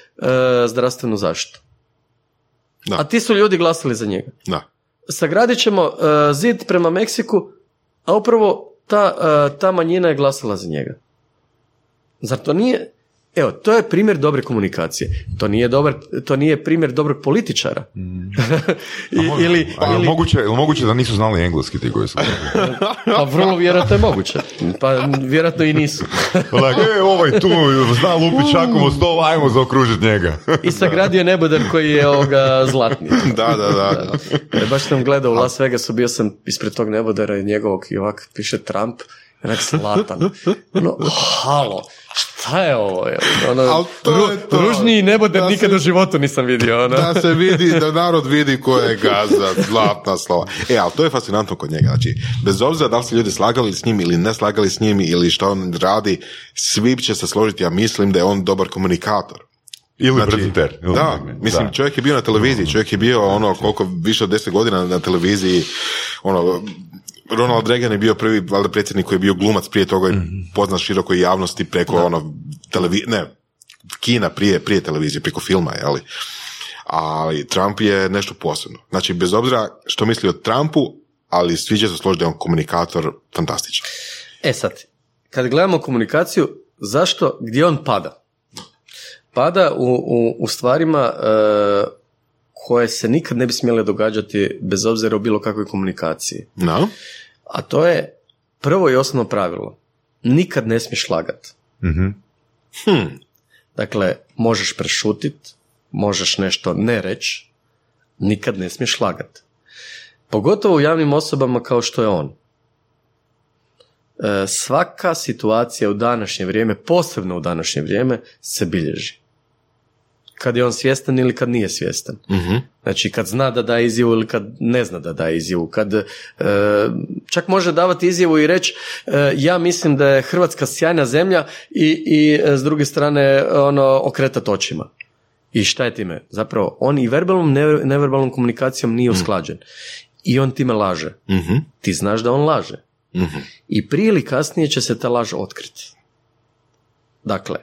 zdravstvenu zaštitu. Da. A ti su ljudi glasali za njega Da. sagradit ćemo e, zid prema Meksiku, a upravo ta, e, ta manjina je glasala za njega. Zar to nije... Evo, to je primjer dobre komunikacije. To nije, dobar, to nije primjer dobrog političara. (laughs) I, ili, A je li ili, moguće, je li moguće da nisu znali engleski ti koji su? pa vrlo vjerojatno je moguće. Pa vjerojatno i nisu. (laughs) Onak, e, ovaj tu zna lupit šakom od stola, ajmo zaokružiti njega. I sagradio je nebodar koji je ovoga zlatni. (laughs) Da, da, da. E, baš sam gledao u Las Vegasu, bio sam ispred tog nebodara i njegovog i ovak piše Trump, onak zlatan. Ono, halo, šta je ovo? je? Ono, Al to je to. Ružniji nebodar Da nikad se- u životu nisam vidio. Ono. Da se vidi, da (laughs) narod vidi ko je gazda, zlatna slova. E, ali to je fascinantno kod njega. Znači, bez obzira da li se ljudi slagali s njim ili ne slagali s njim ili što on radi, svi će se složiti, ja mislim da je on dobar komunikator. Ili prezenter. ili- Da, mislim, Da. čovjek je bio na televiziji, čovjek je bio ono koliko više od deset godina na televiziji, ono, Ronald Reagan je bio prvi valjda predsjednik koji je bio glumac prije toga i poznat širokoj javnosti preko ono televi, ne, kina prije, prije televizije, preko filma, jeli. Ali Trump je nešto posebno. Znači, bez obzira što misli o Trumpu, ali svi će se složiti da je on komunikator fantastičan. E sad, kad gledamo komunikaciju, zašto, gdje on pada? Pada u, u, u stvarima e, koje se nikad ne bi smjele događati bez obzira o bilo kakvoj komunikaciji. No? A to je prvo i osnovno pravilo. Nikad ne smiješ lagat. Mhm. Hm. Dakle, možeš prešutit, možeš nešto ne reći, nikad ne smiješ lagat. Pogotovo u javnim osobama kao što je on. E, svaka situacija u današnje vrijeme, posebno u današnje vrijeme, se bilježi. Kad je on svjestan ili kad nije svjestan. Mhm. Znači kad zna da daje izjavu ili kad ne zna da daje izjavu. Kad e, čak može davati izjavu i reći e, ja mislim da je Hrvatska sjajna zemlja i, i e, s druge strane ono okretat očima. I šta je time? Zapravo on i verbalnom ne- neverbalnom komunikacijom nije usklađen. I on time laže. Mhm. Ti znaš da on laže. Mhm. I prije ili kasnije će se ta laž otkriti. Dakle,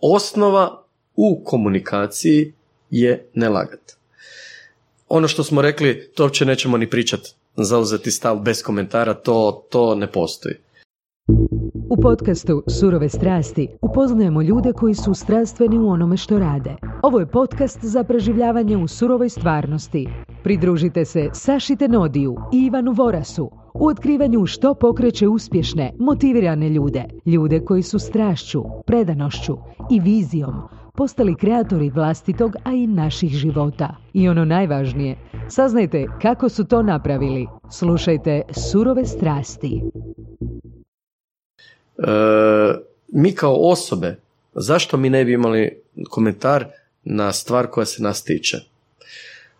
osnova u komunikaciji je ne lagat. Ono što smo rekli, to uopće nećemo ni pričat, zauzeti stav bez komentara, to, to ne postoji. U podcastu Surove strasti upoznajemo ljude koji su strastveni u onome što rade. Ovo je podcast za preživljavanje u surovoj stvarnosti. Pridružite se Saši Tenodiju i Ivanu Vorasu u otkrivanju što pokreće uspješne, motivirane ljude. Ljude koji su strašću, predanošću i vizijom postali kreatori vlastitog, a i naših života. I ono najvažnije, saznajte kako su to napravili. Slušajte Surove strasti. E, mi kao osobe, zašto mi ne bi imali komentar na stvar koja se nas tiče?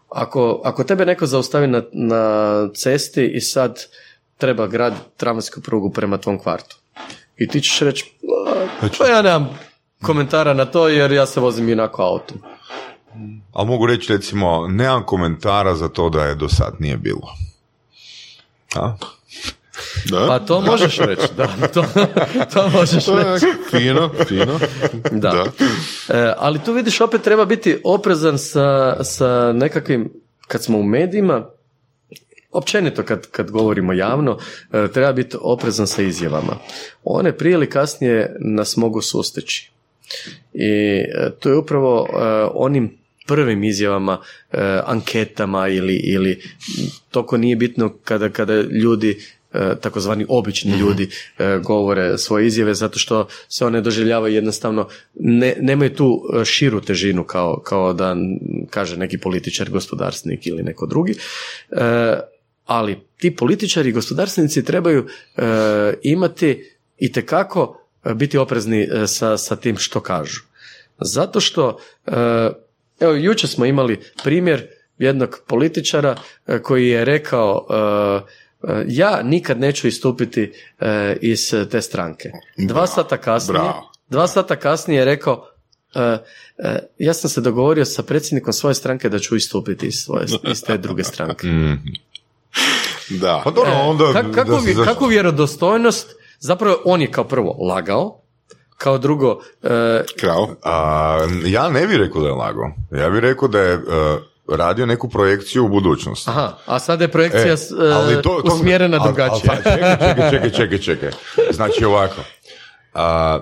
Ako, ako tebe neko zaustavi na, na cesti i sad treba grad tramvajsku prugu prema tvom kvartu i ti ćeš reći, "A, pa ja nemam komentara na to jer ja se vozim inako autom. Ali mogu reći recimo, nemam komentara za to da je do sad nije bilo. A? Da? Pa to možeš reći, da, to, to možeš To je reći. fino, fino. Da. Da. E, ali tu vidiš opet treba biti oprezan sa, sa nekakvim, kad smo u medijima, općenito kad, kad govorimo javno, e, treba biti oprezan sa izjavama. One prije ili kasnije nas mogu susteći. I e, to je upravo e, onim prvim izjavama, anketama ili, ili toko nije bitno kada, kada ljudi takozvani obični mhm. ljudi govore svoje izjave zato što se one doživljavaju jednostavno ne, nemaju tu širu težinu kao, kao da kaže neki političar, gospodarstvenik ili neko drugi ali ti političari i gospodarstvenici trebaju e, imati i tekako e, biti oprezni e, sa, sa tim što kažu. Zato što, evo, jučer smo imali primjer jednog političara koji je rekao ja nikad neću istupiti iz te stranke. Dva sata kasnije, dva sata kasnije je rekao ja sam se dogovorio sa predsjednikom svoje stranke da ću istupiti iz, svoje, iz te druge stranke. (laughs) Da. Pa dobro, e, onda... kako, da kakvu vjerodostojnost, zapravo on je kao prvo lagao, kao drugo... E, Krao? A, ja ne bih rekao da je lagao. Ja bih rekao da je... E, radio neku projekciju u budućnosti. Aha, a sada je projekcija e, ali to, to, usmjerena drugačije. čekaj, čekaj, čekaj, čekaj, čekaj. (laughs) Znači ovako. A,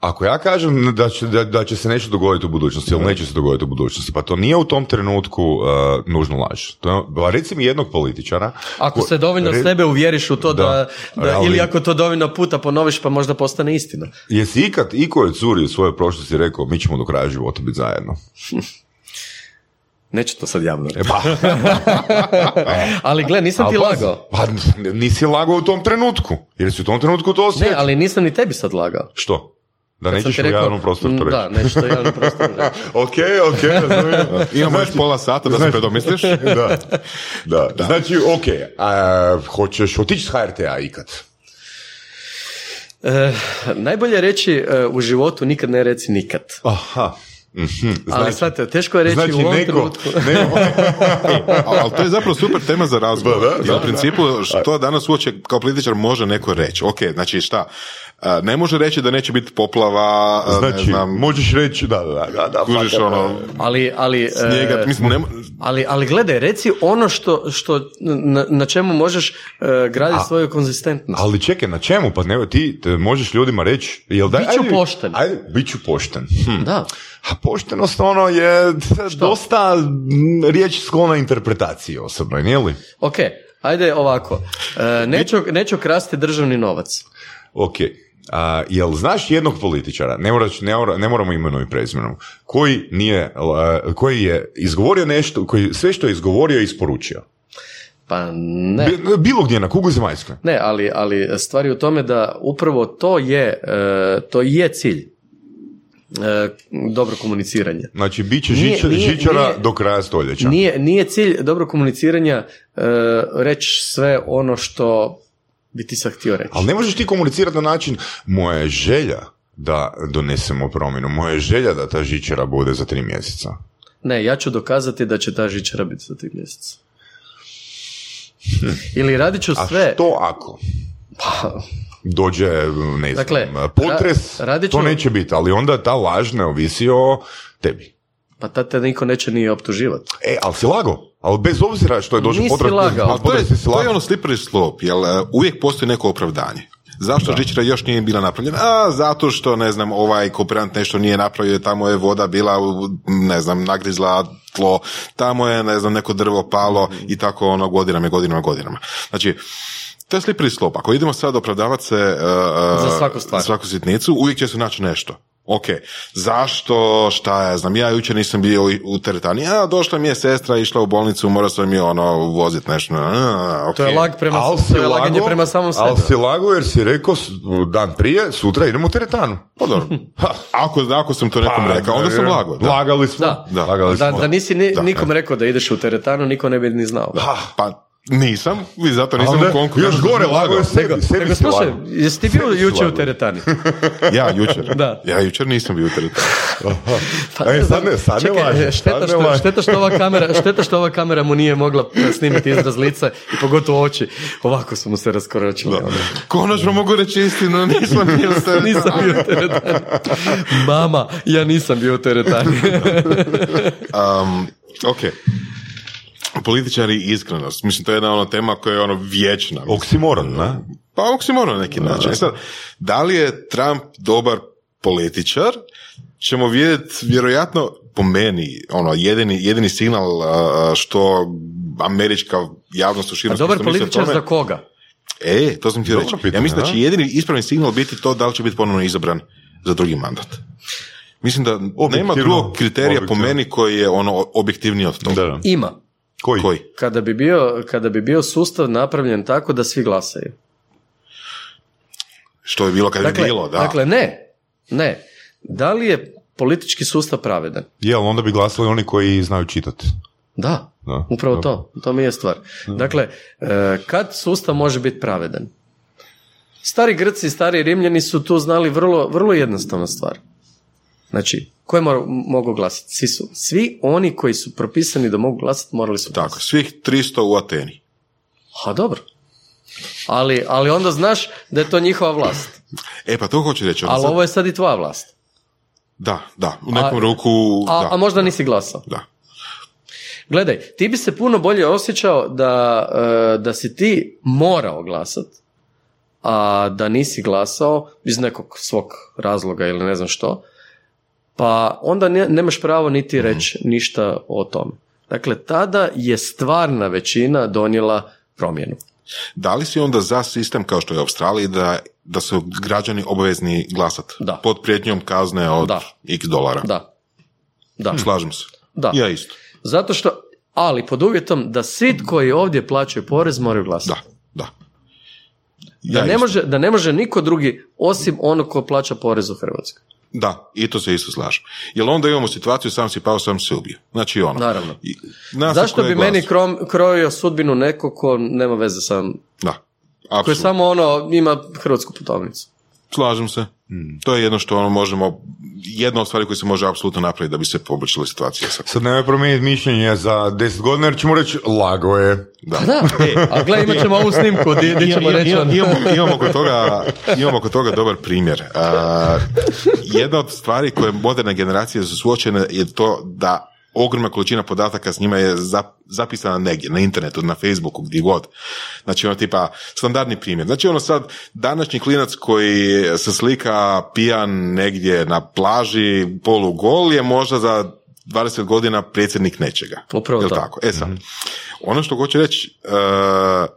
ako ja kažem da će, da, da će se nešto dogoditi u budućnosti ili neće se dogoditi u budućnosti, pa to nije u tom trenutku uh, nužno laž. To, pa reci mi jednog političara... Ako se dovoljno re... sebe uvjeriš u to da, da, ili ako to dovoljno puta ponoviš pa možda postane istina. Jesi ikad iko je curi u svojoj prošlosti rekao mi ćemo do kraja života biti zajedno? (laughs) Neću to sad javno reći. Pa. (laughs) ali gle, nisam ti lagao. Pa nisi lagao u tom trenutku. Jer si u tom trenutku to osjećao. Ne, ali nisam ni tebi sad lagao. Što? Da nećeš u javnom prostoru to reći. Da, nećeš u javnom prostoru reći. ok, ok, razumijem. (laughs) Imamo još pola sata da se predomisliš. (laughs) da, da, da. Znači, ok, a, hoćeš otići s HRT-a ikad? E, najbolje reći e, u životu nikad ne reci nikad. Aha. Mm-hmm. Znači, ali sad, teško je reći znači, u ovom neko, trenutku. (laughs) Neko. (laughs) ali to je zapravo super tema za razgovor. Da, da, u principu, što danas uoče kao političar može neko reći? Ok, znači šta? Ne može reći da neće biti poplava, znači, ne znam, možeš reći, da, da, da, da kužiš ono, ali, ali, snijega, e, mislim, ne, ali, ali gledaj, reci ono što, što na, na čemu možeš uh, graditi svoju konzistentnost. Ali čekaj, na čemu? Pa ne, ti te možeš ljudima reći, jel da, Biću ajde, pošten. Ajde, bit ću pošten. Hm. Da. A poštenost ono je što? dosta riječ sklona interpretaciji osobno, nije li? Ok, ajde ovako. Uh, neću, neću krasti državni novac. Ok. A, jel znaš jednog političara, ne, mora, ne, ne moramo imenom i prezimenom, koji, nije, koji je izgovorio nešto, koji sve što je izgovorio je isporučio? Pa ne. Bilo gdje na kugli zemaljskoj. Ne, ali, ali stvar je u tome da upravo to je, e, to je cilj. E, dobro komuniciranje. Znači, bit će žičara do kraja stoljeća. Nije, nije cilj dobro komuniciranja e, reći sve ono što bi ti sad htio reći. Ali ne možeš ti komunicirati na način, moja je želja da donesemo promjenu, moja je želja da ta žičara bude za tri mjeseca. Ne, ja ću dokazati da će ta žičara biti za tri mjeseca. Hm. Ili radit ću sve... A što ako? Pa... Dođe, ne znam, dakle, potres, to neće biti, ali onda ta laž ne ovisi o tebi. Pa tad te niko neće ni optuživati. E, ali si lago. Ali bez obzira što je došlo potres. lagao. to, je, to je ono slippery slope, jer uh, uvijek postoji neko opravdanje. Zašto žičara još nije bila napravljena? A, zato što, ne znam, ovaj kooperant nešto nije napravio, tamo je voda bila, ne znam, nagrizla tlo, tamo je, ne znam, neko drvo palo i tako ono godinama i godinama godinama. Znači, to je slippery slope. Ako idemo sad opravdavati se uh, za svaku stvar. svaku sitnicu, uvijek će se naći nešto. Ok, zašto, šta ja znam, ja jučer nisam bio u teretani, a došla mi je sestra, išla u bolnicu, morao sam mi ono voziti nešto, a, okay. To je lag prema, al si to je laganje prema samom sebi. Ali si lago jer si rekao dan prije, sutra idemo u teretanu. Pa dobro, ako, ako sam to nekom pa, rekao, onda sam lago. Da. Lagali smo. Da, da. Lagali smo. da, da nisi ni, nikom rekao da ideš u teretanu, niko ne bi ni znao. Pa, nisam, vi zato nisam u konkursu. Još gore, lago je sebi, sebi nego, slušaj, jesi ti bio jučer u teretani? (laughs) ja, jučer? Da. Ja jučer nisam bio u teretani. (laughs) pa, e, sad ne, sad čekaj, ne šteta, što, šteta, što ova (laughs) kamera, šteta što ova kamera mu nije mogla snimiti izraz lica i pogotovo oči. Ovako su mu se raskoročili. Ono. Konačno mogu reći istinu, nisam bio u teretani. nisam bio u teretani. Mama, ja nisam bio u teretani. um, ok. Političari i iskrenost. Mislim, to je jedna ona tema koja je ono vječna. Oksimoron, ne? Pa oksimoron na neki način. E Sad, da li je Trump dobar političar? Ćemo vidjeti vjerojatno po meni, ono, jedini, jedini signal što američka javnost u A širom dobar političar tome- za koga? E, to sam htio Dobro reći. Ja pitanje, mislim da će jedini ispravni signal biti to da li će biti ponovno izabran za drugi mandat. Mislim da nema Objektivno, drugog kriterija po objektivno. meni koji je ono objektivniji od toga. Da, da. Ima. Koji? Koji? Kada bi, bio, kada bi bio sustav napravljen tako da svi glasaju. Što je bilo kad Dakle, je bilo, da. dakle ne, ne. Da li je politički sustav pravedan? Jel, onda bi glasali oni koji znaju čitati. Da, Da, upravo da. to. To mi je stvar. Dakle, e, kad sustav može biti pravedan? Stari Grci i stari Rimljani su tu znali vrlo, vrlo jednostavna stvar. Znači, ko je mora, mogao glasati? Svi su. Svi oni koji su propisani da mogu glasati, morali su Tako, glasati. svih 300 u Ateni. Ha, dobro. Ali, ali onda znaš da je to njihova vlast. E, pa to hoću reći. ono Ali sad- ovo je sad i tvoja vlast. Da, da, u nekom A- ruku, A, da. a možda nisi glasao. da. Gledaj, ti bi se puno bolje osjećao da, e, da si ti morao glasat, a da nisi glasao iz nekog svog razloga ili ne znam što, pa onda ne, nemaš pravo niti reći ništa o tome. Dakle, tada je stvarna većina donijela promjenu. Da li si onda za sistem kao što je u Australiji da, da su građani obavezni glasati? Da. Pod prijetnjom kazne od Da. x dolara. Da. Da. Slažem se. Da. Ja isto. Zato što, ali pod uvjetom da svi koji ovdje plaćaju porez moraju glasati. Da, da. Da, Ja ne isto. može, da ne može niko drugi osim onog ko plaća porez u Hrvatskoj. Da, i to se isto slažem. Jer onda imamo situaciju sam si pao, sam se ubio. Znači ono. Naravno. I- Zašto bi meni krom, krojio sudbinu neko ko nema veze sa... Da, Koji apsolutno. samo ono, ima hrvatsku putovnicu. Slažem se. To je jedno što ono možemo, jedna od stvari koje se može apsolutno napraviti da bi se poboljšala situacija. Sa... Sad nemoj promijeniti mišljenje za 10 godina jer ćemo reći lago je. Da. Pa da, (laughs) a gle, imat ćemo ovu snimku di, di ćemo reći... ono- imamo, imamo, (laughs) kod toga, imamo kod toga dobar primjer. A, jedna od stvari koje moderne generacije su suočene je to da ogromna količina podataka s njima je zap- zapisana negdje, na internetu, na Facebooku, gdje god. Znači ono tipa, standardni primjer. Znači ono sad, današnji klinac koji se slika pijan negdje na plaži, polugol je možda za 20 godina predsjednik nečega. Upravo Jel tako? E sad, ono što hoću reći, uh,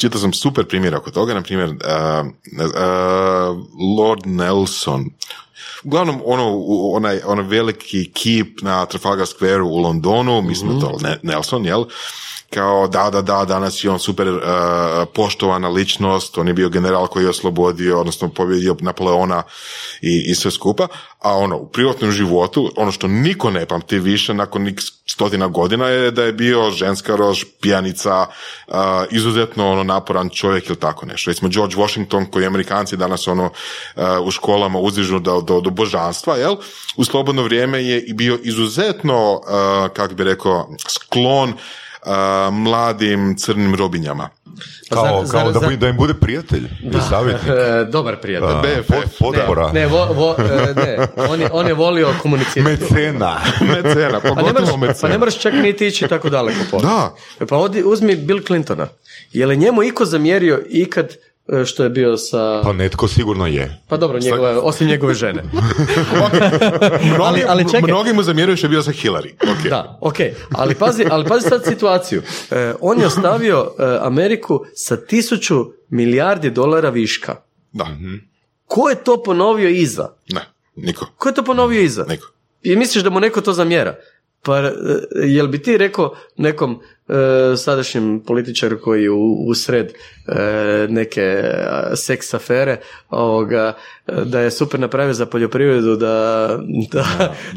čitao sam super primjer oko toga, na primjer, uh, uh, Lord Nelson, uglavnom ono, onaj, onaj veliki kip na Trafalgar Square u Londonu, mislim to Ne- Nelson, jel? Kao da, da, da, danas je on super uh, poštovana ličnost, on je bio general koji je oslobodio, odnosno pobjedio Napoleona i, i sve skupa, a ono, u privatnom životu, ono što niko ne pamti više nakon x stotina godina je da je bio ženska rož, pijanica, uh, izuzetno ono naporan čovjek ili tako nešto. Recimo George Washington koji Amerikanci danas ono uh, u školama uzdižu do, do, do božanstva, jel? U slobodno vrijeme je bio izuzetno, uh, kako bi rekao, sklon uh, mladim crnim robinjama. Pa Kao, zar- kao zar- da, zar- bu- da im bude prijatelj i savjetnik. (laughs) E, dobar prijatelj. A, BFF. pod- potpora. Ne, vo, vo, e, ne. (laughs) On, je, on je volio komunicirati. Mecena. (laughs) Mecena, Pa ne, pogotovo moraš, pa mecena. ne moraš čak niti ići tako daleko. Po. Da. Pa odi, uzmi Bill Clintona. Je li njemu iko zamjerio ikad što je bio sa... Pa netko sigurno je. Pa dobro, njegove, osim njegove žene. (laughs) Mnogi, Ali- ali čekaj. mnogi mu zamjeruju što je bio sa Hillary. Okay. Da, ok. Ali pazi, ali pazi sad situaciju. E, on je ostavio e, Ameriku sa tisuću milijardi dolara viška. Da. Ko je to ponovio iza? Ne, niko. Ko je to ponovio iza? Niko. I misliš da mu neko to zamjera? Pa e, jel bi ti rekao nekom e, sadašnjem političaru koji je u, usred e, neke e, seks afere ovoga, e, da je super napravio za poljoprivredu, da, da,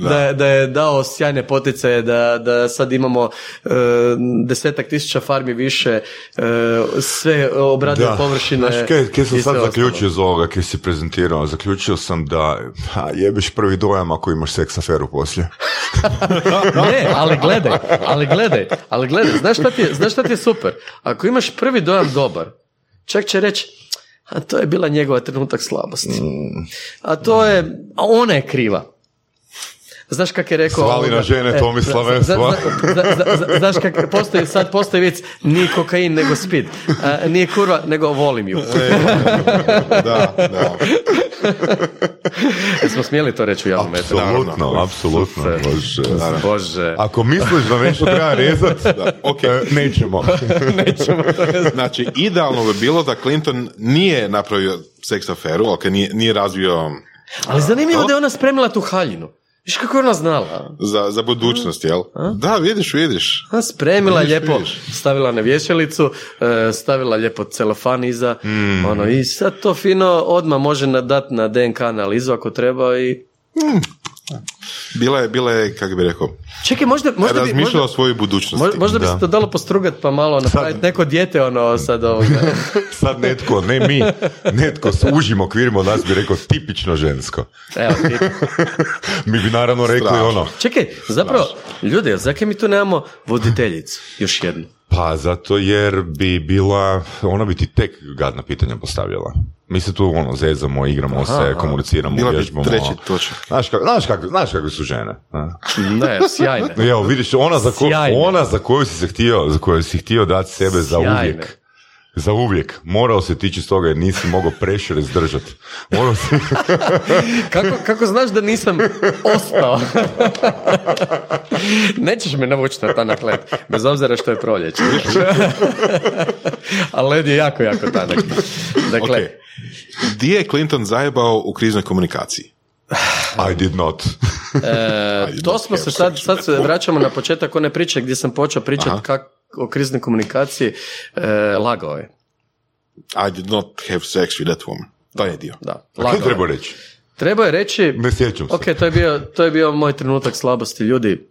da. (laughs) je, da je dao sjajne poticaje, da, da sad imamo e, desetak tisuća farmi više, e, sve obradive površine. Znaš, kaj, kaj sam sad zaključio iz ovoga kaj si prezentirao? Zaključio sam da ha, jebeš prvi dojam ako imaš seks aferu poslije. Ne, ali gledaj, ali gledaj, ali gledaj, znaš šta ti je, znaš šta ti je super? Ako imaš prvi dojam dobar, čak će reći, a to je bila njegova trenutak slabosti. A to je, a ona je kriva. Znaš kak je rekao... Svali na žene, e, Tomislave, za- za- za- Znaš kak postoji, sad postoji vic, nije kokain nego speed. A, nije kurva, nego volim ju. Da, da. (laughs) Jesmo smjeli to reći u javnom eteru? Apsolutno, apsolutno. Bože. Bože. Ako misliš da nešto treba rezat, ok. e, nećemo. (laughs) Znači, idealno bi bilo da Clinton nije napravio seks aferu, ok, nije, nije razvio Ali zanimljivo da je ona spremila tu haljinu. Viš kako je ona znala? za, za budućnost, jel? Da, vidiš, vidiš. A, Spremila Vidiš, lijepo, vidiš. stavila na vješalicu, e, stavila lijepo celofan iza, Mm. ono, i sad to fino odmah može nadat na DNK analizu ako treba i... Bila je, bila je, kako bi rekao, Čekaj, možda, možda bi... razmišljala Možda, o svojoj budućnosti. možda, možda bi se to dalo postrugat pa malo napraviti neko dijete ono sad ovoga. (laughs) Sad netko, ne mi, netko s užim okvirima od nas bi rekao tipično žensko. Evo. (laughs) Mi bi naravno rekli Strašno. ono, Čekaj, zapravo, ljudi, a zakaj mi tu nemamo voditeljicu? Još jednu. pa zato jer bi bila, ona bi ti tek gadna pitanja postavljala. Mi se tu ono zezamo, igramo se, komuniciramo, Bila bi vježbamo. treći točak. Znaš, kak, znaš, kak, znaš kakve su žene. a? Ne, sjajne. Evo, vidiš, ona za, ko, ona za koju si se htio, za koju si htio dati sebe za Sjajne. uvijek. Za uvijek. Morao se tići s toga jer nisi mogao pressure izdržati. Morao si... (laughs) Kako, kako znaš da nisam ostao? (laughs) Nećeš me navući na tanak led, bez obzira što je proljeće. (laughs) Ali led je jako, jako tanak. Dakle, Ok. Di je Clinton zajebao u kriznoj komunikaciji? I did not. e, to smo se sad, sad se vraćamo na početak one priče gdje sam počeo pričati Aha. O kriznoj komunikaciji. E, lagao je. I did not have sex with that woman. To je dio. Da, lagao treba je. reći? Trebao je reći... Ne sjećam se. Ok, to je, bio, to je bio moj trenutak slabosti. Ljudi,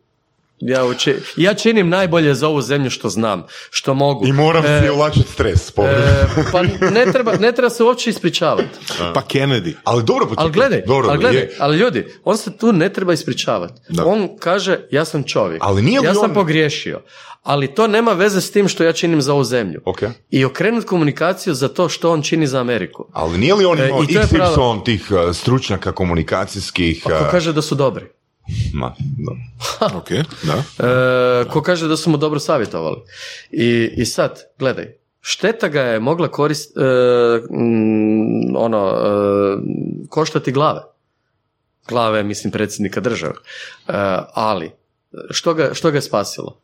ja, uči, ja činim najbolje za ovu zemlju što znam, što mogu. I moram E, si olačiti stres. E, pa ne treba, ne treba se uopće ispričavati. Pa Kennedy. ali dobro, pa Ali gledaj, dobro, ali gledaj, je. ali ljudi, on se tu ne treba ispričavati. Da. On kaže, ja sam čovjek. Ali nije ja sam on- pogriješio. Ali to nema veze s tim što ja činim za ovu zemlju. Ok. I okrenut komunikaciju za to što on čini za Ameriku. Ali nije li on E, imao i to je tih uh, stručnjaka komunikacijskih... Ko uh, kaže da su dobri. Ma, da. Ok, da. E, ko kaže da su mu dobro savjetovali. I, i sad, gledaj, šteta ga je mogla korist, e, mm, ono, e, koštati glave. Glave, mislim, predsjednika države. E, ali, što ga, što ga je spasilo?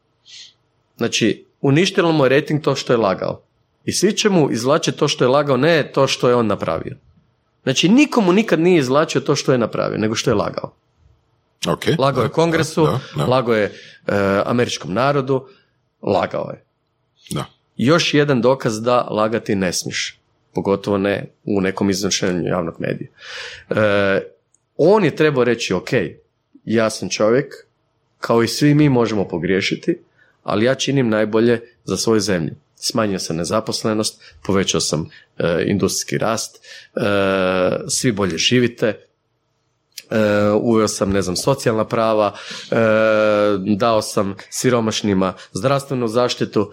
Znači, uništilo mu je rating to što je lagao. I svi će mu izvlačiti to što je lagao, ne to što je on napravio. Znači, nikomu nikad nije izvlačio to što je napravio, nego što je lagao. Ok. Lagao je Da, kongresu, da, da, lagao je e, američkom narodu, lagao je. Da. Još jedan dokaz da lagati ne smiješ. Pogotovo ne u nekom iznošenju javnog medija. E, on je trebao reći, ok, ja sam čovjek, kao i svi mi možemo pogriješiti, ali ja činim najbolje za svoju zemlju. Smanjio sam nezaposlenost, povećao sam e, industrijski rast, e, svi bolje živite, uveo sam, ne znam, socijalna prava, e, dao sam siromašnima zdravstvenu zaštitu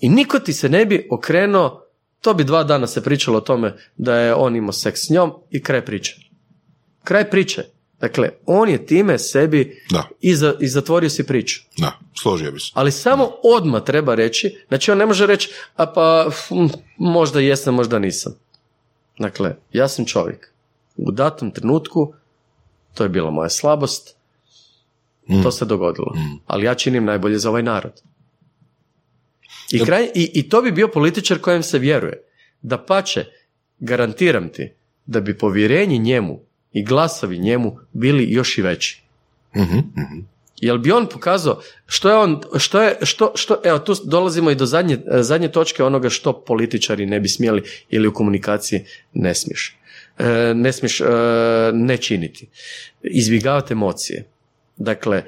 i niko ti se ne bi okrenuo, to bi dva dana se pričalo o tome da je on imao seks s njom i kraj priče. Kraj priče. Dakle, on je time sebi Da. i, za- i zatvorio si priču. Da, složio bi se. Ali samo odmah treba reći, znači on ne može reći, a pa hm, možda jesam, možda nisam. Dakle, ja sam čovjek. U datom trenutku, to je bila moja slabost, to se dogodilo. Ali ja činim najbolje za ovaj narod. I, kraj, i, I to bi bio političar kojem se vjeruje. Da pače, garantiram ti, da bi povjerenje njemu i glasovi njemu bili još i veći. Mhm, mhm. Jel bi on pokazao što je on, što je, što, što, evo tu dolazimo i do zadnje, zadnje točke onoga što političari ne bi smjeli ili u komunikaciji ne smiješ. E, ne smiješ e, ne činiti. Izbjegavati emocije. Dakle,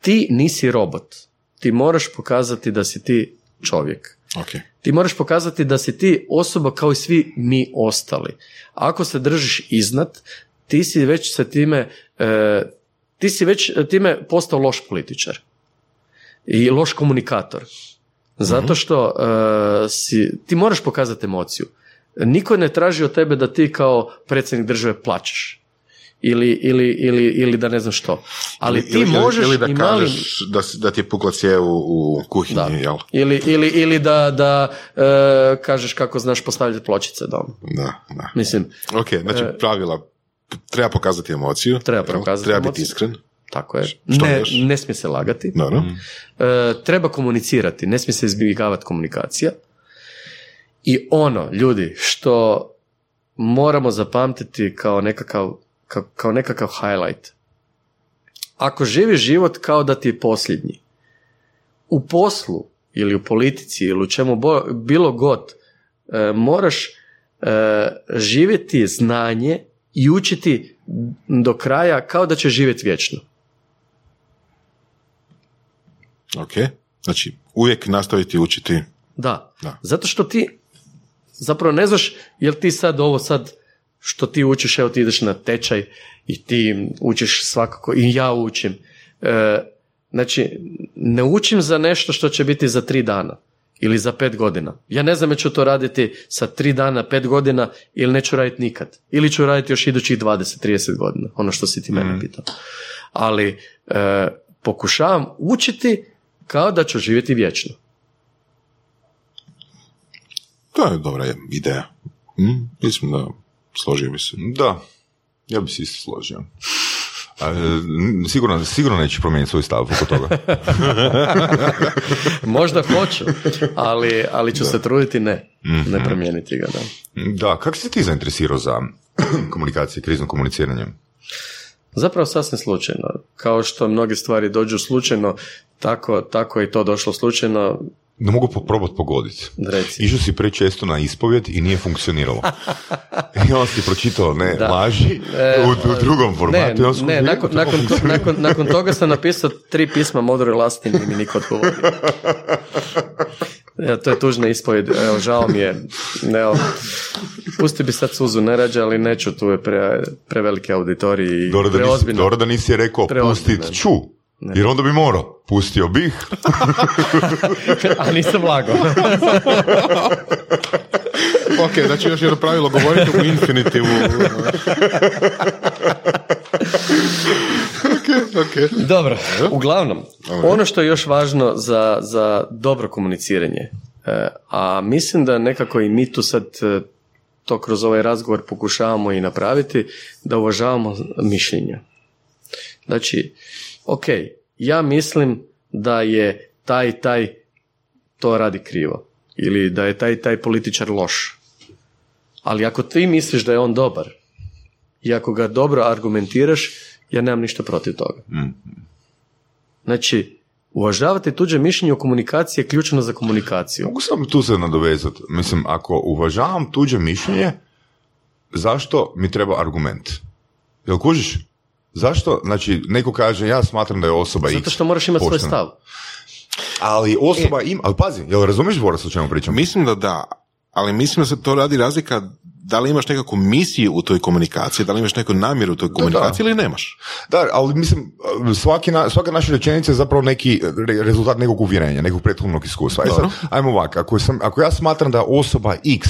ti nisi robot. Ti moraš pokazati da si ti čovjek. Ok. Ti moraš pokazati da si ti osoba kao i svi mi ostali. Ako se držiš iznad, ti si već sa time, e, ti si već time postao loš političar i loš komunikator. Zato što e, si, ti moraš pokazati emociju. Niko ne traži od tebe da ti kao predsjednik države plačeš. ili, ili, ili, ili da ne znam što. Ali ti ili, možeš ili da i malim... kažeš da, da ti je pukla cijev u, u kuhinji, Da. jel? Ili, ili, ili da, da e, kažeš kako znaš postavljati pločice doma. Da, da. Mislim, Ok, znači pravila, treba pokazati emociju. E. Treba pokazati Treba biti iskren. tako je. Što Ne, ne smije se lagati. Dobro. E, treba komunicirati, ne smije se izbjegavati komunikacija. I ono, ljudi, što moramo zapamtiti kao nekakav, kao, kao nekakav highlight. Ako živiš život kao da ti je posljednji, u poslu ili u politici ili u čemu bo- bilo god, e, moraš e, živjeti znanje i učiti do kraja kao da će živjeti vječno. Ok, znači uvijek nastaviti učiti. Da. Da. Zato što ti zapravo ne znaš jel ti sad ovo sad što ti učiš, evo ti ideš na tečaj i ti učiš svakako i ja učim. E, znači, ne učim za nešto što će biti za tri dana ili za pet godina. Ja ne znam ću to raditi sa tri dana, pet godina ili neću raditi nikad. Ili ću raditi još idućih 20-30 godina, ono što si ti mene pitao. Ali e, pokušavam učiti kao da ću živjeti vječno. To je dobra ideja. Mm, mislim da složio bi se. Da, ja bi se isto složio. A, n- sigurno, sigurno neće promijeniti svoj stav oko toga. (laughs) Možda hoću, ali, ali ću se truditi ne, ne promijeniti ga. Da. Da, kako si ti zainteresirao za (clears throat) komunikacije, krizno komuniciranje? Zapravo sasvim slučajno. Kao što mnoge stvari dođu slučajno, tako, tako je i to došlo slučajno. Da mogu po- probat pogoditi. Išao si prečesto na ispovjed i nije funkcioniralo. (laughs) I onda si pročitao ne Da. laži E, u, u drugom formatu. Ne, ne vidio, nakon, nakon, to- nakon, nakon toga sam napisao tri pisma modroj lasti i mi niko odgovorio. (laughs) Ja, to je tužna ispovjed, evo, žao mi je. Evo, pusti bi sad suzu ne rađa, ali neću, tu je pre, preveliki auditorij i Dobro da, nisi, rekao pustit ću. Jer onda bi morao. Pustio bih. (laughs) A nisam lagao. (laughs) ok, znači još jedno pravilo, govorite u infinitivu. ok, ok. Dobro, uglavnom, ono što je još važno za, za dobro komuniciranje, e, a mislim da nekako i mi tu sad e, to kroz ovaj razgovor pokušavamo i napraviti, da uvažavamo mišljenja. Znači, ok, ja mislim da je taj taj to radi krivo ili da je taj taj političar loš. Ali ako ti misliš da je on dobar i ako ga dobro argumentiraš, ja nemam ništa protiv toga. Znači, uvažavati tuđe mišljenje o komunikaciji je ključno za komunikaciju. Mogu sam tu se nadovezati. Mislim, ako uvažavam tuđe mišljenje, zašto mi treba argument? Jel kužiš? Zašto? Znači, neko kaže, ja smatram da je osoba X. Zato što moraš imati svoj stav. Ali osoba ima, ali pazi, jel razumiješ Boras o čemu pričam? Mislim da da, ali mislim da se to radi razlika da li imaš nekakvu misiju u toj komunikaciji, da li imaš neku namjeru u toj komunikaciji ili nemaš. Da, ali mislim, svaki na, svaka naša rečenica je zapravo neki re- rezultat nekog uvjerenja, nekog prethodnog iskustva. E sad, ajmo ovako, ako, sam, ako ja smatram da osoba X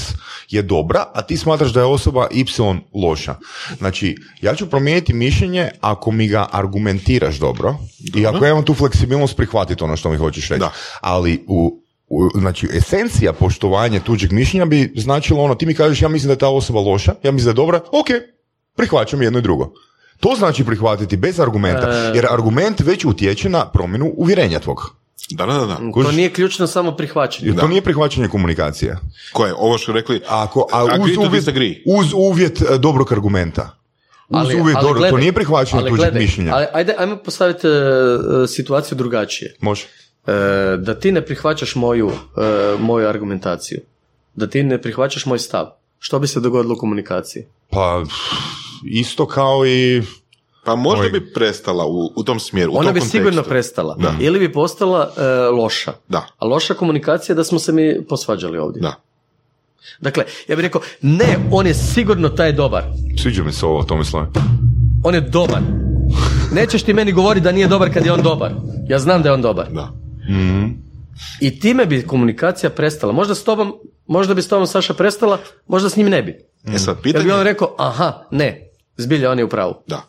je dobra, a ti smatraš da je osoba Y loša. Znači, ja ću promijeniti mišljenje ako mi ga argumentiraš dobro, i ako ja imam tu fleksibilnost prihvatiti ono što mi hoćeš reći. Da. Ali u- znači, esencija poštovanja tuđeg mišljenja bi značilo ono, ti mi kažeš ja mislim da je ta osoba loša, ja mislim da je dobra, ok, prihvaćam jedno i drugo. To znači prihvatiti bez argumenta, jer argument već utječe na promjenu uvjerenja tvog. Da, da, da. da. To nije ključno samo prihvaćanje. Jer to nije prihvaćanje komunikacije. Koje? Ovo što rekli, Ako, a uz, to uvjet, uz uvjet e, dobrog argumenta. Uz uvjet dobro, to gledaj, nije prihvaćanje ali tuđeg mišljenja. Ali, ajde, ajmo postaviti e, e, situaciju drugačije. Može. E, da ti ne prihvaćaš moju, e, moju argumentaciju. Da ti ne prihvaćaš moj stav. Što bi se dogodilo u komunikaciji? Pa, isto kao i... Pa možda Oj. bi prestala u, u tom smjeru, u Ona tom bi kontekstu. sigurno prestala. Ili bi postala e, loša. Da. A loša komunikacija je da smo se mi posvađali ovdje. Da. Dakle, ja bih rekao, ne, on je sigurno taj dobar. Sviđa mi se ovo, Tomislav. On je dobar. Nećeš ti meni govoriti da nije dobar kad je on dobar. Ja znam da je on dobar. Da. I time bi komunikacija prestala. Možda s tobom, možda bi s tobom Saša prestala, možda s njim ne bi. E sad, Jer pitanje... bi on rekao, aha, ne, Zbilja, on je u pravu. Da.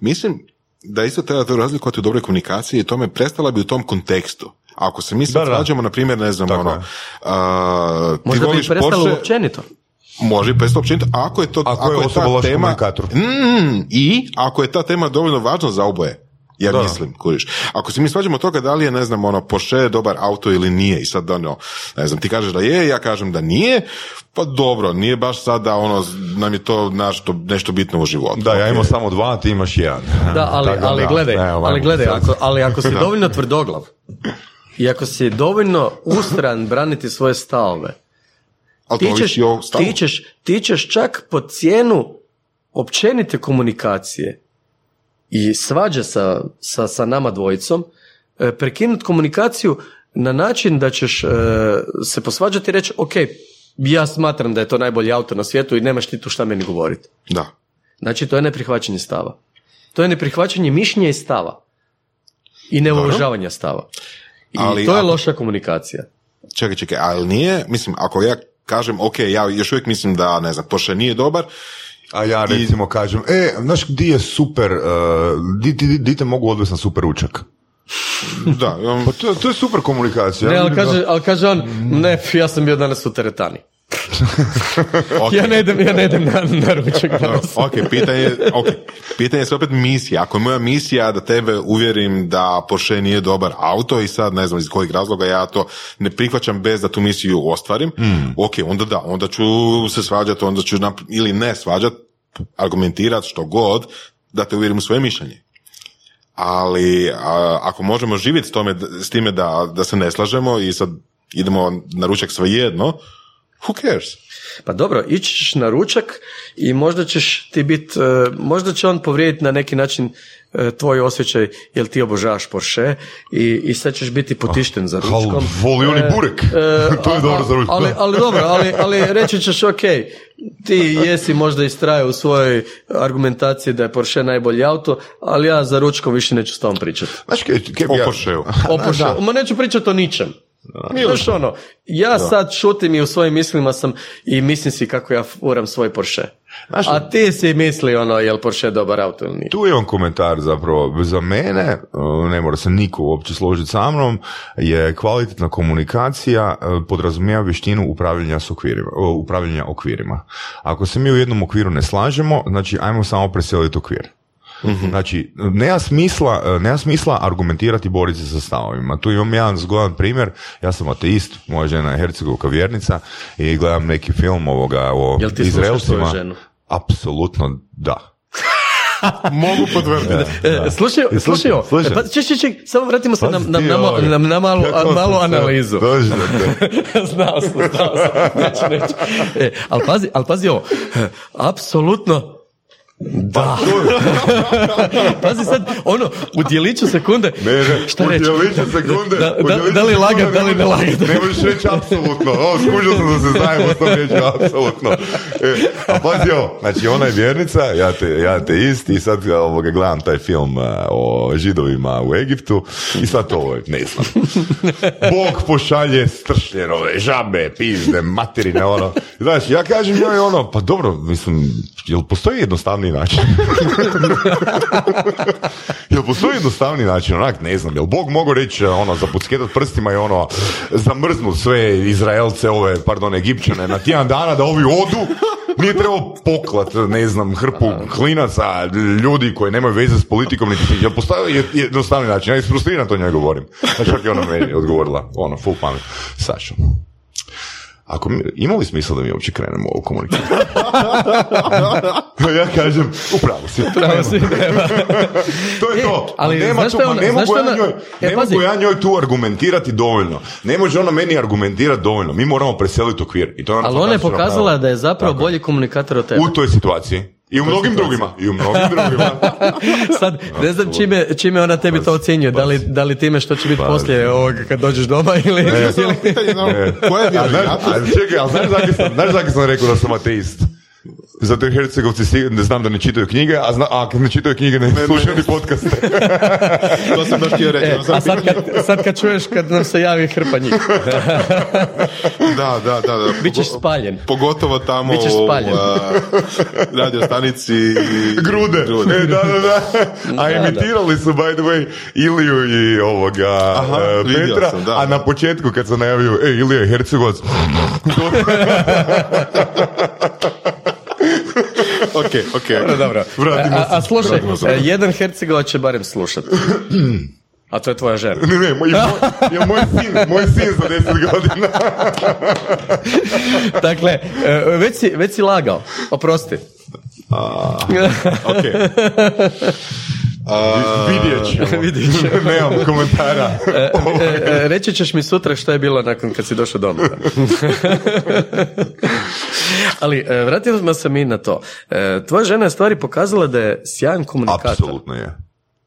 Mislim da isto treba to razlikovati u dobroj komunikaciji i tome prestala bi u tom kontekstu. Ako se mi sad svađamo, na primjer, ne znam, Tako ono, je. a, ti Možda bi voliš prestalo Porsche, općenito. Može prestati općenito, ako je to Ako je osoba ta tema. Mm, i ako je ta tema dovoljno važna za oboje. Ja Da. mislim, kuriš. Ako se mi svađamo toga da li je, ne znam, ono, Porsche dobar auto ili nije i sad, ono, ne znam, ti kažeš da je, ja kažem da nije, pa dobro, nije baš sad da, ono, nam je to nešto, nešto bitno u životu. Da, ja imam samo dva, ti imaš jedan. Da, ali, (laughs) Tako ali da, gledaj, ne, ovako, ali gledaj, ako, ali ako si (laughs) dovoljno tvrdoglav i ako si dovoljno ustran braniti svoje stavove, ti ćeš, ti, ćeš, ti ćeš čak po cijenu općenite komunikacije i svađa sa, sa, sa nama dvojicom, e, prekinuti komunikaciju na način da ćeš e, se posvađati i reći, ok, ja smatram da je to najbolji auto na svijetu i nemaš ti tu šta meni govoriti. Da. Znači, to je neprihvaćanje stava. To je neprihvaćanje mišljenja i stava. I neuvažavanja stava. I Ali to je ako- loša komunikacija. Čekaj, čekaj, ali nije, mislim, ako ja kažem, ok, ja još uvijek mislim da, ne znam, Porsche nije dobar, A ja recimo kažem, e, znaš di je super, uh, di, di, di te mogu odvesti na super ručak? da, um, Pa to, to je super komunikacija. Ne, ali kaže, ali kaže on, ne, ja sam bio danas u teretani. (laughs) ok. Ja ne idem, ja ne idem na, na ručak danas. ok, pitanje, ok, pitanje je se opet misija. Ako je moja misija da tebe uvjerim da Porsche nije dobar auto i sad ne znam iz kojeg razloga ja to ne prihvaćam bez da tu misiju ostvarim, ok, onda da, onda ću se svađati, onda ću nap- ili ne svađati, argumentirati što god, da te uvjerim u svoje mišljenje. Ali a, ako možemo živjeti s, tome, s time da, da se ne slažemo i sad idemo na ručak svejedno, who cares? Pa dobro, ići ćeš na ručak i možda ćeš ti bit, e, možda će on povrijediti na neki način e, tvoj osjećaj jer ti obožavaš Porsche i, i sad ćeš biti potišten za Hal, ručkom. voli oni E, burek. e, (laughs) to je a- dobro za ručak. Ali, ali dobro, ali, ali reći ćeš ok, ti jesi možda istraje u svojoj argumentaciji da je Porsche najbolji auto, ali ja za ručkom više neću s tom pričati. Znaš, kaj, kaj bi O ja- Porscheu. O Porscheu. (laughs) Ma neću pričati o ničem. Znaš ono, ja sad šutim i u svojim mislima sam i mislim si kako ja furam svoj Porsche. Znaš- A ti si misli ono, jel Porsche dobar auto ili nije? Tu je on komentar zapravo. Za mene, uh, ne mora se niko uopće složiti sa mnom, je kvalitetna komunikacija uh, podrazumijeva vještinu upravljanja, s okvirima, uh, upravljanja okvirima. Ako se mi u jednom okviru ne slažemo, znači ajmo samo preseliti okvir. Znači, nema smisla, uh, nema smisla argumentirati i boriti se sa stavovima. Tu imam jedan zgodan primjer, ja sam ateist, moja žena je hercegovka vjernica i gledam neki film ovoga o Jel ti slušaš Izraelcima. svoju ženu? Apsolutno da. (laughs) Mogu potvrditi. E, slušaj, slušaj, slušaj. E, Pa, ček, ček, ček, samo vratimo se na, Pazi na, na, na, na malu, a, malu analizu. (laughs) Znao sam, znao sam. Neću, neću. E, ali pazi, ali pazi ovo. E, Apsolutno da. (laughs) pazi sad, ono, u dijeliću sekunde, Ne, ne, šta u djeliću sekunde, Da, da, djeliću da li lagat, da li ne lagat? (laughs) Ne možeš reći apsolutno, o, skužio sam da se znajemo s tom riječju, apsolutno. E, a pazi ovo, znači ona je vjernica, ja te, ja te isti i sad ovoga, gledam taj film o židovima u Egiptu i sad to, ne znam. Bog pošalje stršljenove, žabe, pizde, materine, ono. Znaš, ja kažem njoj ono, pa dobro, mislim, jel postoji jednostavniji način? (laughs) Jel postoji jednostavni način, onak, ne znam, jel Bog mogu reći, ono, zapucketat prstima i ono, zamrznut sve Izraelce, ove, pardon, Egipćane na tjedan dana da ovi odu, nije trebao poklat, ne znam, hrpu klinaca, ljudi koji nemaju veze s politikom, niti jel postoji je- jednostavni način, ja isfrustriran to njoj govorim. Znači, čak je ona meni odgovorila, ono, full pamet. Sašo, ako mi, ima li smisla da mi uopće krenemo u ovu komunikaciju? (laughs) ja kažem, upravo si. Pravo si, nema. (laughs) To je E, to. ali nema tu, ma ona- ne mogu, šta ja njoj, E, ne mogu ja njoj tu argumentirati dovoljno. Ne može ona meni argumentirati dovoljno. Mi moramo preseliti okvir. I to ona Ali ona je pokazala da je zapravo Tako bolji komunikator od tebe. U toj situaciji. I u mnogim drugima. I u mnogim drugima. (laughs) Sad, ne znam čime, čime ona tebi to ocjenjuje, da li, da li time što će biti poslije ovoga kad dođeš doma ili... Ne, samo ili- pitanje, no, (laughs) koja je vjerojatnost? čekaj, ali znaš zakaj sam, znaš sam rekao da sam ateist? Zato jer Hercegovci ne znam da ne čitaju knjige, a, zna, a kad ne čitaju knjige ne, slušaju ni podcaste. (laughs) To sam baš htio reći. E, ono sad a sad kad, sad kad čuješ kad nam se javi hrpa njih, (laughs) Da, da, da. da. bit ćeš Pogo- spaljen. Pogotovo tamo Bićeš u spaljen. a, radio stanici. i- Grude. E, da, da, da. A Da, imitirali su, by the way, Iliju i ovoga Aha, vidio Petra, sam, da, a da. na početku kad sam najavio, e, Ilija je Hercegovac, (laughs) Ok, ok. Dobro, dobro. Vratimo a, a slušaj, e, jedan Hercegovac će barem slušat. A to je tvoja žena. ne, ne, moj, moj, je moj sin, moj sin za 10 godina. (laughs) Dakle, e, već si, već si lagao. Oprosti. ok. (laughs) A, Vidjet ćemo. (laughs) Vidjet ćemo. (laughs) Nemam komentara. E, e, reći ćeš mi sutra što je bilo nakon kad si došao doma. (laughs) Ali e, vratimo se mi na to. E, tvoja žena je stvari pokazala da je sjajan komunikator. Apsolutno je.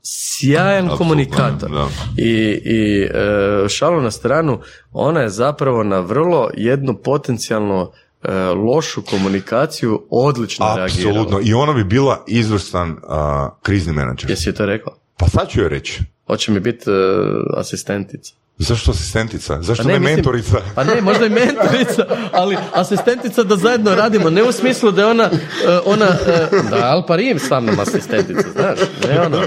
Sjajan komunikator. da. I, i e, šalu na stranu, ona je zapravo na vrlo jednu potencijalno e, lošu komunikaciju odlično reagirala. Apsolutno. I ona bi bila izvrstan a, krizni menadžer. Jesi joj to rekla? Pa sad ću joj reći. Hoće mi biti e, asistentica. Zašto asistentica? Zašto Pa ne, ne, mislim- mentorica? Pa ne, možda i mentorica, ali asistentica da zajedno radimo, ne u smislu da je ona, e, ona e, da je Parim sa mnom asistentica, znaš, ne ono,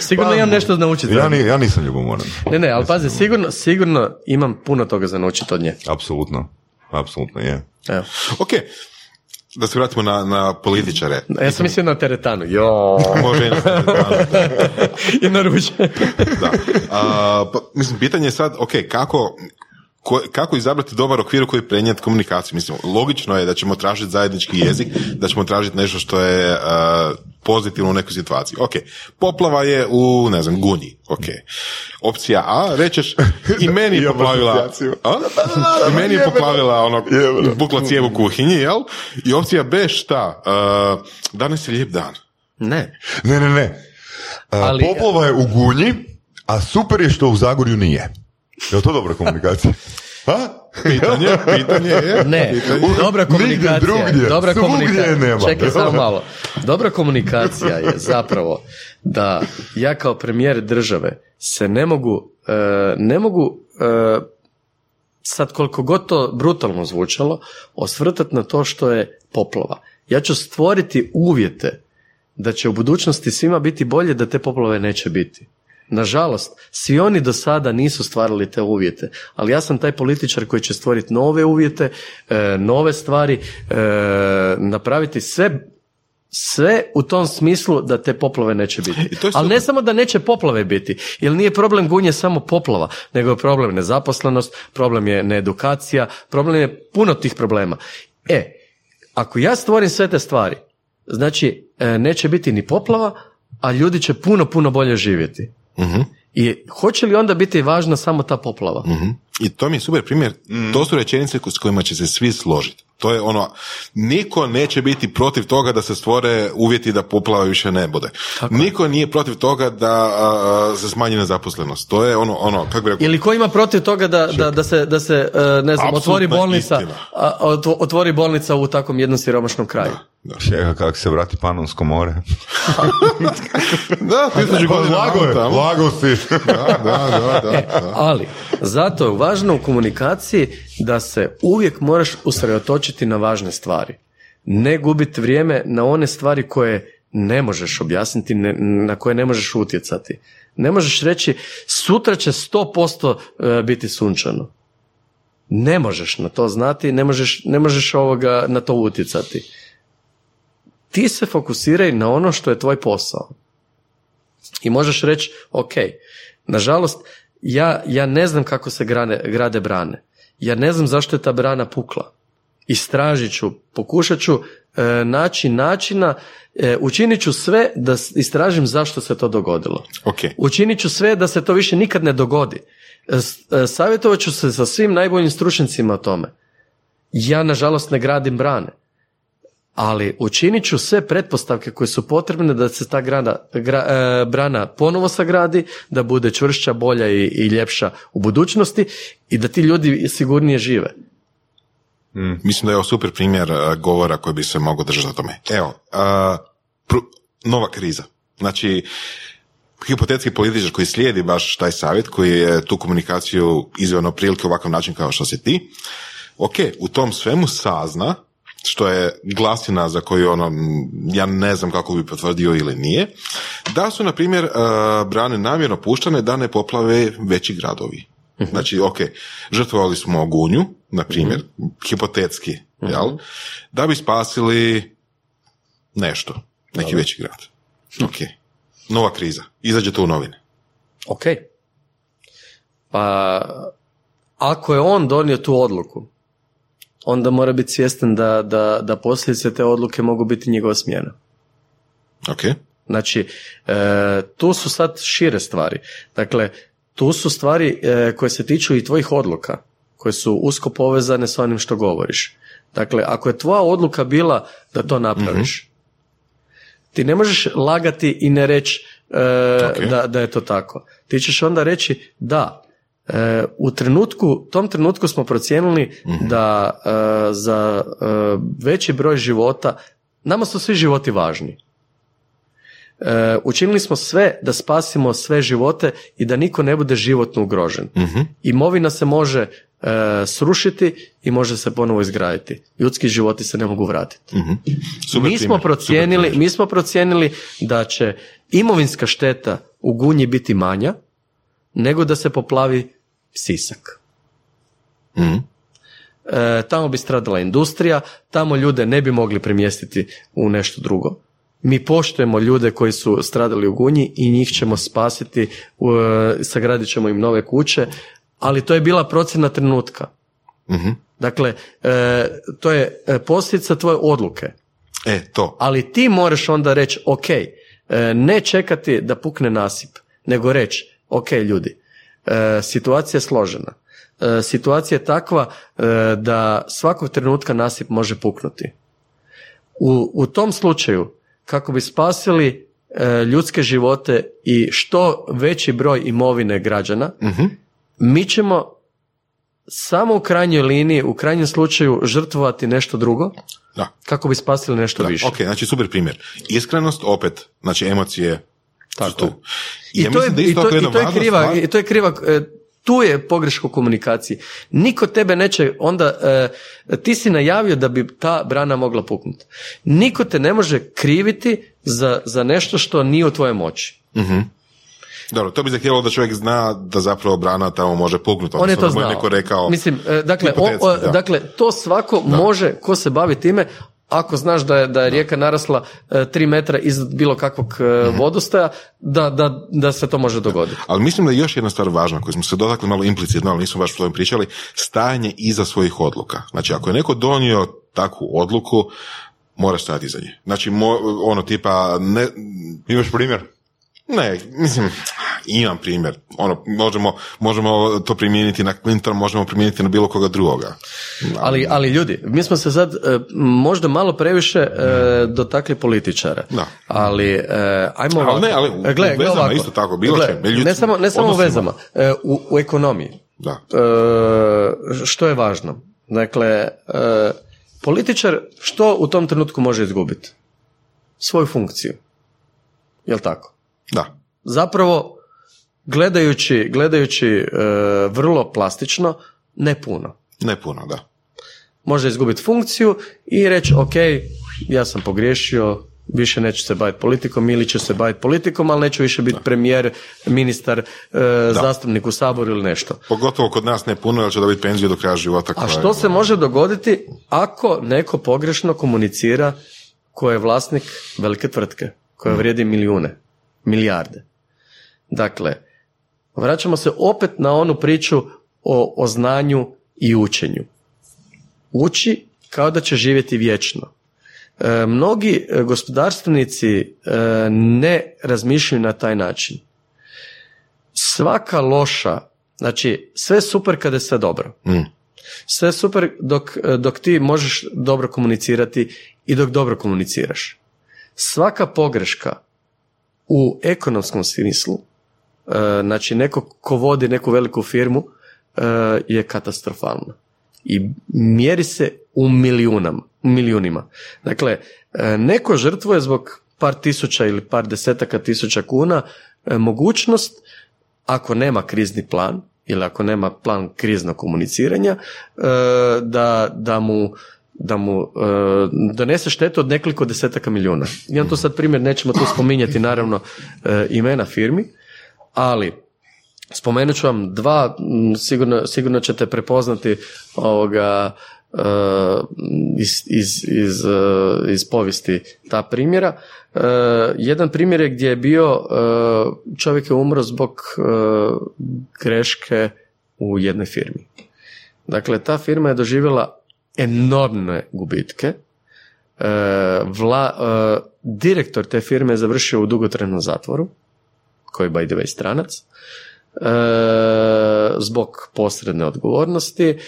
sigurno imam nešto naučiti. Ja, ni, ja nisam ljubomoran. Ne, ne, ali pazi, sigurno, sigurno imam puno toga za naučiti od nje. Apsolutno. Apsolutno je. Evo. ok. Da se vratimo na, na političare. Ja sam mislio na teretanu, jo, (laughs) Može i na- (laughs) i na ruže. da. A, pa, mislim, pitanje je sad, ok, kako, ko- kako izabrati dobar okvir u koji prenijeti komunikaciju? Mislim, logično je da ćemo tražiti zajednički jezik, da ćemo tražiti nešto što je a, pozitivno u nekoj situaciji. Ok, poplava je u, ne znam, Gunji. Ok. Opcija A, rečeš, i meni (laughs) je poplavila, a? (laughs) i meni je poplavila ono, bukla cijev u kuhinji, jel? I opcija B, šta? A, danas je lijep dan. Ne, Ne, ne, ne. A, Ali- Poplava je u Gunji, a super je što u Zagorju nije. Je li to dobra komunikacija? (laughs) Ha? Pitanje, pitanje je. (laughs) ne, pitanje- dobra komunikacija, drugdje, dobra komunikacija, nema. čekaj samo malo, dobra komunikacija je zapravo da ja kao premijer države se ne mogu, e, ne mogu e, sad koliko god to brutalno zvučalo, osvrtati na to što je poplava. Ja ću stvoriti uvjete da će u budućnosti svima biti bolje da te poplave neće biti. Nažalost, svi oni do sada nisu stvarali te uvjete, ali ja sam taj političar koji će stvoriti nove uvjete, e, nove stvari, e, napraviti sve sve u tom smislu da te poplave neće biti. Ali ne samo da neće poplave biti, jer nije problem gunje samo poplava, nego je problem nezaposlenost, problem je needukacija, problem je puno tih problema. E, ako ja stvorim sve te stvari, znači e, neće biti ni poplava, a ljudi će puno, puno bolje živjeti. Mhm. I hoće li onda biti važna samo ta poplava? Mhm. I to mi je super primjer. To su rečenice s kojima će se svi složiti. To je ono, niko neće biti protiv toga da se stvore uvjeti da poplava više ne bude. Niko nije protiv toga da a, a, se smanji nezaposlenost. To je ono, ono, kako bi rekao, Ili ko ima protiv toga da, da, da se, da se e, ne znam, otvori Apsolutna bolnica, a, otvo- otvori bolnica u takvom jednom siromašnom kraju. Čeka kako se vrati Panonsko more. (laughs) da, tisuću godina Lago je, lago si. Da, da, da, da, da. Ali, zato važno u komunikaciji da se uvijek moraš usredotočiti na važne stvari. Ne gubiti vrijeme na one stvari koje ne možeš objasniti, ne- na koje ne možeš utjecati. Ne možeš reći sutra će 100% e, biti sunčano. Ne možeš na to znati, ne možeš, ne možeš ovoga na to utjecati. Ti se fokusiraj na ono što je tvoj posao. I možeš reći, ok, nažalost, ja, ja ne znam kako se grane, grade brane. Ja ne znam zašto je ta brana pukla. Istražit ću, pokušat ću e, naći načina, e, učinit ću sve da istražim zašto se to dogodilo. Ok. Učinit ću sve da se to više nikad ne dogodi. E, e, Savjetovat ću se sa svim najboljim stručnjacima o tome. Ja, nažalost, ne gradim brane. Ali učinit ću sve pretpostavke koje su potrebne da se ta grana, gra- e, brana ponovo sagradi, da bude čvršća, bolja i, i ljepša u budućnosti i da ti ljudi sigurnije žive. Mislim da je ovo super primjer uh, govora koji bi se mogao držati o tome. Evo, uh, pr- nova kriza. Znači, hipotetski političar koji slijedi baš taj savjet, koji je tu komunikaciju izveo na prilike ovakav način kao što si ti, ok, u tom svemu sazna, što je glasina za koju ono, ja ne znam kako bi potvrdio ili nije, da su, na primjer, uh, brane namjerno puštane da ne poplave veći gradovi. Znači, ok, žrtvovali smo Gunju, na primjer, hipotetski, jel? Da bi spasili nešto, neki veći grad. Ok, nova kriza, izađe to u novine. Ok. Pa, ako je on donio tu odluku, onda mora biti svjestan da, da, da posljedice te odluke mogu biti njegova smjena. Ok, Znači, e, tu su sad šire stvari. Dakle, tu su stvari e, koje se tiču i tvojih odluka, koje su usko povezane s onim što govoriš. Dakle, ako je tvoja odluka bila da to napraviš, ti ne možeš lagati i ne reći e, Ok. da, da je to tako. Ti ćeš onda reći da, e, u trenutku, tom trenutku smo procijenili da e, za e, veći broj života, nama su svi životi važni. E, učinili smo sve da spasimo sve živote i da niko ne bude životno ugrožen. Imovina se može e, srušiti i može se ponovo izgraditi. Ljudski životi se ne mogu vratiti. super mi smo procijenili, super mi smo procijenili da će imovinska šteta u Gunji biti manja nego da se poplavi Sisak. Mhm. E, tamo bi stradala industrija, tamo ljude ne bi mogli premjestiti u nešto drugo. Mi poštujemo ljude koji su stradali u Gunji i njih ćemo spasiti, e, sagradit ćemo im nove kuće, ali to je bila procjena trenutka. Mhm. Dakle, e, to je e, posljedica tvoje odluke. E, to. Ali ti moraš onda reći, ok, e, ne čekati da pukne nasip, nego reći, ok ljudi, e, situacija je složena. E, situacija je takva e, da svakog trenutka nasip može puknuti. U, u tom slučaju, kako bi spasili e, ljudske živote i što veći broj imovine građana, mi ćemo samo u krajnjoj liniji, u krajnjem slučaju žrtvovati nešto drugo, Da. kako bi spasili nešto Da, više. ok, znači super primjer. Iskrenost, opet, znači emocije Tako. I, to, je, da i, to, je kriva, i to je kriva, tu je pogreška u komunikaciji. Niko tebe neće, onda e, ti si najavio da bi ta brana mogla puknuti. Niko te ne može kriviti za, za nešto što nije u tvojoj moći. Dobro, to bi zahtjevalo da čovjek zna da zapravo brana tamo može puknuti. On je to da znao. neko rekao, Mislim, e, dakle, o- o- da. dakle, to svako može, ko se bavi time, ako znaš da je, da je rijeka narasla e, tri metra iznad bilo kakvog e, Mhm. vodostaja, da, da, da se to može dogoditi. Ali mislim da je još jedna stvar važna koju smo se dotakli malo implicitno, ali nismo baš o tome pričali, stajanje iza svojih odluka. Znači, ako je neko donio takvu odluku, mora stajati iza nje. Znači, mo- ono tipa, ne, Imaš primjer? Ne, mislim, imam primjer. Ono, možemo, možemo to primijeniti na Clinton, možemo primijeniti na bilo koga drugoga. Ali, ali ljudi, mi smo se sad e, možda malo previše e, dotakli političara. Da. Ali, e, ajmo Ali ne, ali u- E, gle, u vezama ovako. isto tako, bilo Gle, čem, ljudski ne samo, ne samo u vezama, u, u ekonomiji. Da. E, što je važno? Dakle, e, političar što u tom trenutku može izgubiti? Svoju funkciju. Jel tako? Da. Zapravo, gledajući, gledajući e, vrlo plastično, ne puno. Ne puno, da. Može izgubiti funkciju i reći, ok, ja sam pogriješio, više neću se baviti politikom ili ću se baviti politikom, ali neću više biti premijer, ministar, e, zastupnik u saboru ili nešto. Pogotovo kod nas ne puno, jer će dobiti penziju do kraja života. A koja što se može dogoditi ako neko pogrešno komunicira ko je vlasnik velike tvrtke, koja vrijedi milijune, milijarde. Dakle, vraćamo se opet na onu priču o, o znanju i učenju. Uči kao da će živjeti vječno. E, mnogi e, gospodarstvenici e, ne razmišljaju na taj način. Svaka loša, znači sve super kada je sve dobro. Mm. Sve super dok, dok ti možeš dobro komunicirati i dok dobro komuniciraš. Svaka pogreška u ekonomskom smislu, e, znači neko ko vodi neku veliku firmu, e, je katastrofalna. i mjeri se u milijunama, milijunima. Dakle, e, neko žrtvuje zbog par tisuća ili par desetaka tisuća kuna mogućnost, ako nema krizni plan, ili ako nema plan kriznog komuniciranja, da, da mu da mu e, donese štetu od nekoliko desetaka milijuna. Imam tu sad primjer, nećemo tu spominjati naravno e, imena firmi, ali spomenut ću vam dva, sigurno, sigurno ćete prepoznati ovoga, iz, iz, iz, iz povijesti ta primjera. Jedan primjer je gdje je bio, čovjek je umro zbog greške u jednoj firmi. Dakle, ta firma je doživjela enormne gubitke. Vla, direktor te firme je završio u dugotrajnom zatvoru, koji je by the way stranac, zbog posredne odgovornosti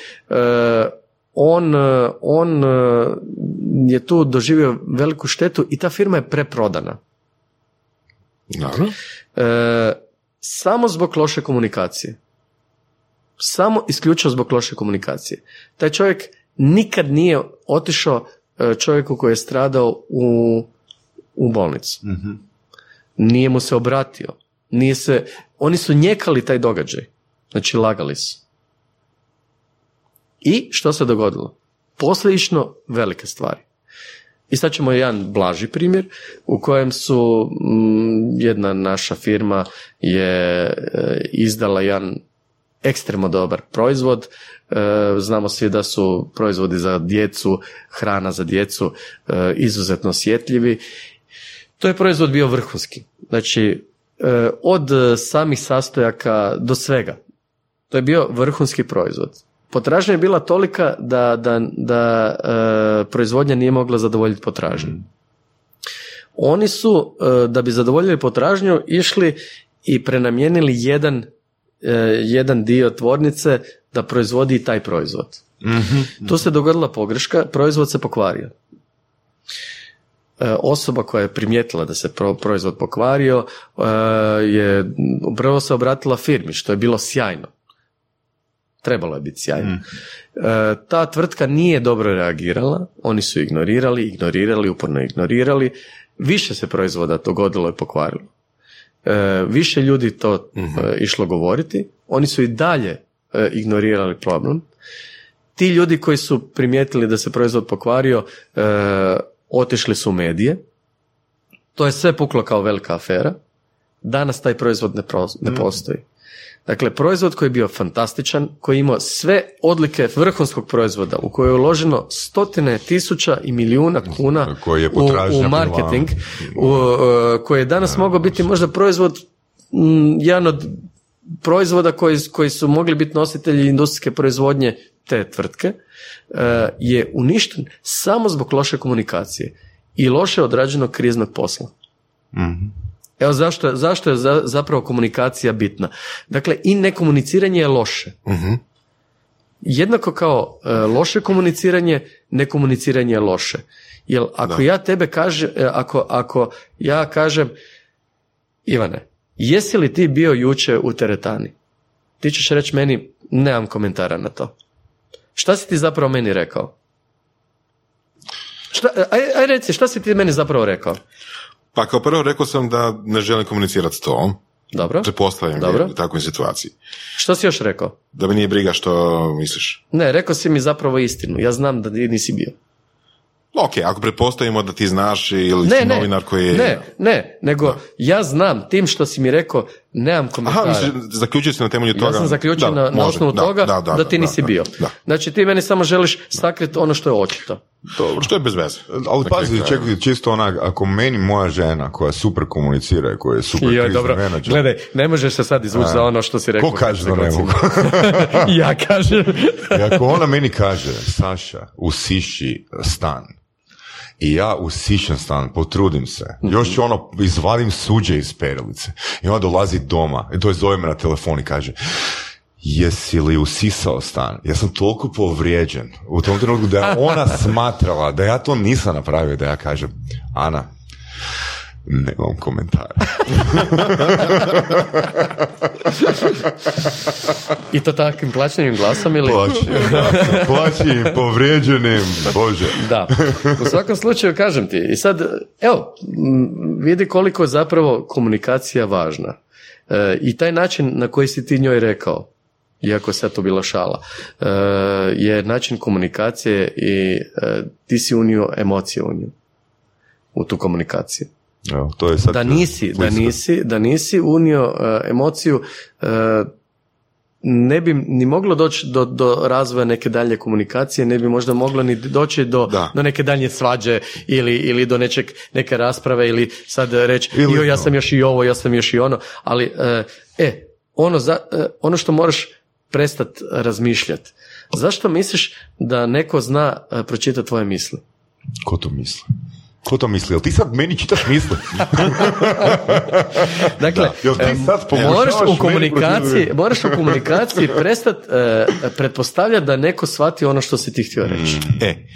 on, e, on e, je tu doživio veliku štetu i ta firma je preprodana. E, samo zbog loše komunikacije. Samo isključivo zbog loše komunikacije. Taj čovjek nikad nije otišao e, čovjeku koji je stradao u, u bolnicu. mm Nije mu se obratio. Nije se, oni su njekali taj događaj. Znači lagali su. I što se dogodilo? Posljedično velike stvari. I sad ćemo jedan blaži primjer u kojem su mm, jedna naša firma je e, izdala jedan ekstremno dobar proizvod. E, znamo svi da su proizvodi za djecu, hrana za djecu e, izuzetno osjetljivi. To je proizvod bio vrhunski. Znači, od samih sastojaka do svega. To je bio vrhunski proizvod. Potražnja je bila tolika da, da, da e, proizvodnja nije mogla zadovoljiti potražnju. Oni su, e, da bi zadovoljili potražnju, išli i prenamijenili jedan, e, jedan dio tvornice da proizvodi taj proizvod. mm Tu se dogodila pogreška, proizvod se pokvario. Osoba koja je primijetila da se proizvod pokvario je prvo se obratila firmi, što je bilo sjajno trebalo je biti sjajno. Mm. E, ta tvrtka nije dobro reagirala, oni su ignorirali, ignorirali, uporno ignorirali. Više se proizvoda dogodilo i pokvarilo. E, više ljudi to mm išlo govoriti. Oni su i dalje ignorirali problem. Ti ljudi koji su primijetili da se proizvod pokvario, otišli su u medije. To je sve puklo kao velika afera. Danas taj proizvod ne, ne mhm. postoji. Dakle, proizvod koji je bio fantastičan, koji je imao sve odlike vrhunskog proizvoda, u koje je uloženo stotine tisuća i milijuna kuna koji je u, u marketing, u, uh, koji je danas mogao biti možda proizvod, m, jedan od proizvoda koji, koji su mogli biti nositelji industrijske proizvodnje te tvrtke, uh, je uništen samo zbog loše komunikacije i loše odrađenog kriznog posla. mm Evo zašto, zašto je zapravo komunikacija bitna. Dakle, i nekomuniciranje je loše. uh Jednako kao e, loše komuniciranje, nekomuniciranje je loše. Jer ako ja tebe kažem, e, ako, ako ja kažem, Ivane, jesi li ti bio juče u teretani? Ti ćeš reći meni, nemam komentara na to. Šta si ti zapravo meni rekao? Šta, aj, aj reci, šta si ti meni zapravo rekao? Pa kao prvo rekao sam da ne želim komunicirati s tom. Dobro. Pretpostavljam Dobro. u takvoj situaciji. Što si još rekao? Da mi nije briga što misliš. Ne, rekao si mi zapravo istinu. Ja znam da nisi bio. Ok, ako pretpostavimo da ti znaš ili ne, si novinar koji je... Ne, ne, nego ja znam tim što si mi rekao, nemam komentara. Aha, zaključio si na temelju toga... Ja sam zaključio na, na osnovu toga da, da, ti nisi bio. Znači ti meni samo želiš sakriti ono što je očito. Dobro. Što je bez veze. Ali pazi, čekaj, čisto onak, ako meni moja žena koja super komunicira i koja je super Joj, dobro, menadžer, Gledaj, ne možeš se sad izvući za ono što si rekao. Ko kaže da ne mogu? (laughs) ja kažem. I ako ona meni kaže, Saša, usiši stan, i ja usišem stan, potrudim se. Još ću ono, izvadim suđe iz perilice. I ona dolazi doma, i to je zove me na telefon i kaže, jesi li usisao stan? Ja sam toliko povrijeđen u tom trenutku da je ona (laughs) smatrala da ja to nisam napravio, da ja kažem, Ana, Nemam komentara. I to takvim plaćenim glasom ili... Plaćim, povrijeđenim, bože. Da, u svakom slučaju kažem ti. I sad, evo, vidi koliko je zapravo komunikacija važna. E, I taj način na koji si ti njoj rekao, iako je sad to bila šala, e, je način komunikacije i e, ti si unio emocije u nju, u tu komunikaciju. Evo, to je sad da nisi, da nisi, da nisi unio emociju, ne bi ni moglo doći do, do razvoja neke dalje komunikacije, ne bi možda moglo ni doći do, do neke dalje svađe ili, ili do nečeg, neke rasprave ili sad reći jo, ja sam još i ovo, ja sam još i ono, ali e, ono, za, ono što moraš prestati razmišljati. Zašto misliš da neko zna e, pročitati tvoje misli? Ko to misli? Ko to misli? Jel ti sad meni čitaš misli? (laughs) dakle, Jel ti sad moraš u komunikaciji, moraš u komunikaciji prestati uh, pretpostavljati da neko shvati ono što si ti htio reći. Mm. E,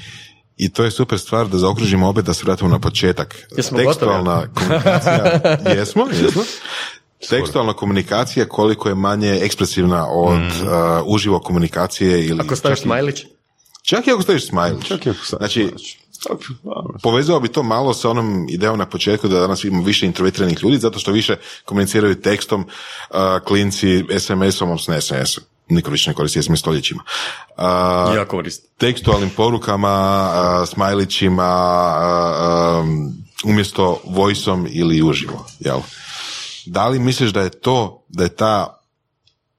i to je super stvar da zaokružimo opet da se vratimo na početak. Jesmo Tekstualna (laughs) komunikacija. jesmo, jesmo. Tekstualna komunikacija koliko je manje ekspresivna od mm. uh, uživo komunikacije ili... Ako staviš smajlić? Čak i ako staviš smajlić. Čak i ako staviš Znači, povezao bi to malo sa onom idejom na početku da danas imamo više introvertiranih ljudi zato što više komuniciraju tekstom, uh, klinci SMS-om, odnosno SMS-om. Niko više ne koristi SMS stoljećima. Uh, ja koristim. Tekstualnim porukama, uh, smajlićima, uh, um, umjesto vojsom ili uživo. Jel? Da li misliš da je to, da je ta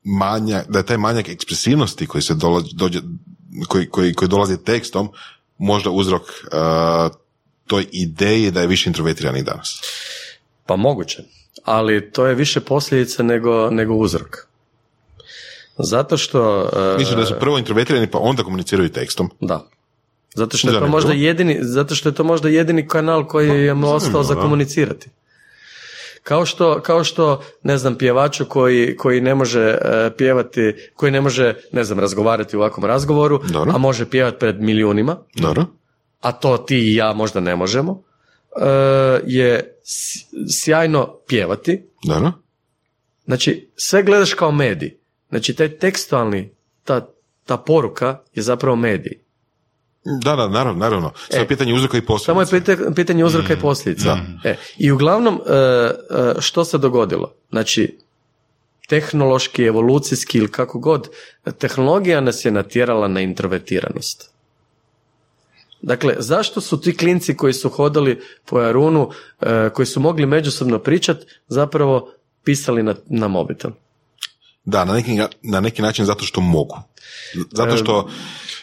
manjak, da je taj manjak ekspresivnosti koji se dođe, koji, koji, koji dolazi tekstom možda uzrok uh, toj ideji da je više introvertirani danas? Pa moguće, ali to je više posljedica nego, nego uzrok. Zato što... Uh, Misliš da su prvo introvertirani pa onda komuniciraju tekstom? Da. Zato što je to možda jedini, zato što je to možda jedini kanal koji pa, je ostao za komunicirati. Kao što, kao što ne znam, pjevaču koji, koji ne može uh, pjevati, koji ne može, ne znam, razgovarati u ovakvom razgovoru, a može pjevati pred milijunima, Dobro. a to ti i ja možda ne možemo, uh, je sjajno pjevati. Dobro. Znači, sve gledaš kao medij. Znači, taj tekstualni, ta, ta poruka je zapravo medij. Da, da, naravno, naravno. Samo e, pitanje uzroka i posljedica. Samo je pitanje uzroka i mm, posljedica. E, I uglavnom, e, e, što se dogodilo? Znači, tehnološki, evolucijski ili kako god, tehnologija nas je natjerala na introvertiranost. Dakle, zašto su ti klinci koji su hodali po Arunu, e, koji su mogli međusobno pričati, zapravo pisali na, na mobitel? Da, na neki, na neki način zato što mogu. Zato što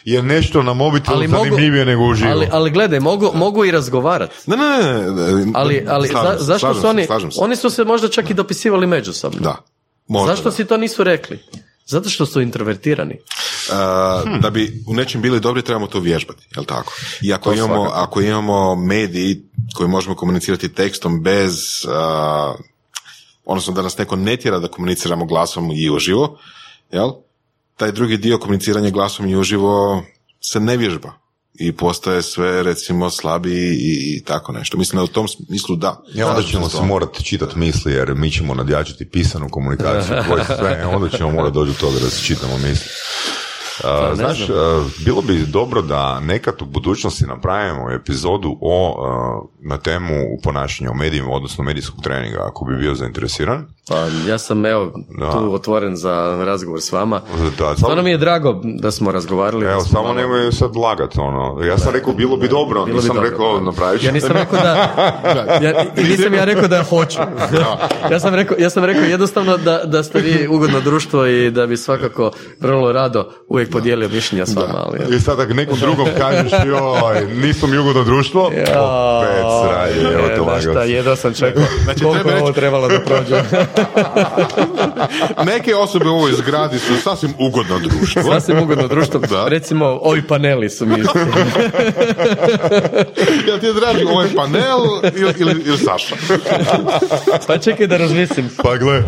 je nešto na mobitelu ali zanimljivije nego uživo. Ali, ali gledaj, mogu, mogu i razgovarati. Ne, ne, ne. Ali, ali zašto su oni, oni su se možda čak i dopisivali međusobno. Da. Možda, zašto si to nisu rekli? Zato što su introvertirani. Uh, Da bi u nečem bili dobri, trebamo to vježbati, jel tako? I ako, imamo, ako imamo mediji koji možemo komunicirati tekstom bez, uh, odnosno da nas neko ne tjera da komuniciramo glasom i uživo, jel? Taj drugi dio komuniciranja glasom i uživo se ne vježba i postaje sve recimo slabiji i, tako nešto. Mislim da u tom smislu da. Ja, onda ćemo se morati čitati misli jer mi ćemo nadjačiti pisanu komunikaciju sve, onda ćemo morati doći do toga da se čitamo misli. Uh, znaš, bilo bi dobro da nekad u budućnosti napravimo epizodu o, na temu ponašanja u medijima, odnosno medijskog treninga, ako bi bio zainteresiran. Pa ja sam evo tu otvoren za razgovor s vama. Da, samo... mi je drago da smo razgovarali. Evo, samo malo... nemoj sad lagat. Ono. Ja sam rekao bilo bi dobro, bilo nisam bi rekao napravit Ja nisam rekao da, (laughs) ja, nisam ja rekao da hoću. ja, sam rekao, ja sam rekao jednostavno da, da ste vi ugodno društvo i da bi svakako vrlo rado uvijek podijelio mišljenja s vama. Ali, I sad ako nekom drugom kažeš joj, nisam mi ugodno društvo, opet sraje, evo te lagao. Šta, jedva sam čekao (laughs) znači, koliko je ovo trebalo da prođe. (laughs) Neke osobe u ovoj zgradi su sasvim ugodno društvo. Sasvim ugodno društvo. (laughs) Da. Recimo, ovi paneli su mi Jel ti je draži ovaj panel ili, ili, ili Saša? pa čekaj da razmislim. Pa gle.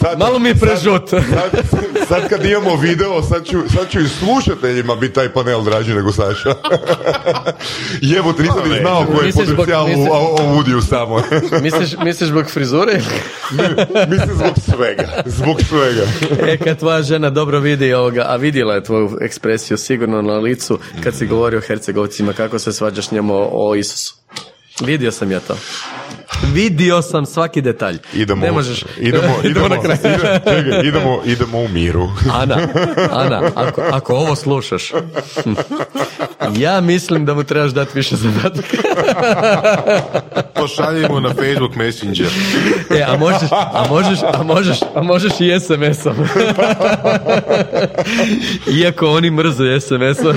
Sad, Malo mi je prežut. Sad, sad, sad kad imamo video, sad ću, sad ću i slušateljima biti taj panel draži nego Saša. (laughs) Jevo, ti nisam ni znao koji je zbog- potencijal u, misliš- u Woodiju samo. (laughs) misliš, misliš zbog frizure? Mislim zbog svega. Zbog svega. e, kad tvoja žena dobro vidi ovoga, a vidjela je tvoju ekspresiju sigurno na licu kad si govorio o Hercegovcima, kako se svađaš njemu o, o Isusu. Vidio sam ja to. Vidio sam svaki detalj. Idemo, Ne možeš. (laughs) idemo, idemo, na kraj. čekaj, idemo, idemo u miru. Ana, (laughs) Ana, ako, ako ovo slušaš, ja mislim da mu trebaš dati više zadataka. (laughs) Pošalji mu na Facebook Messenger. E, a možeš, a možeš, a možeš, a možeš i SMS-om. Iako oni mrze SMS-om.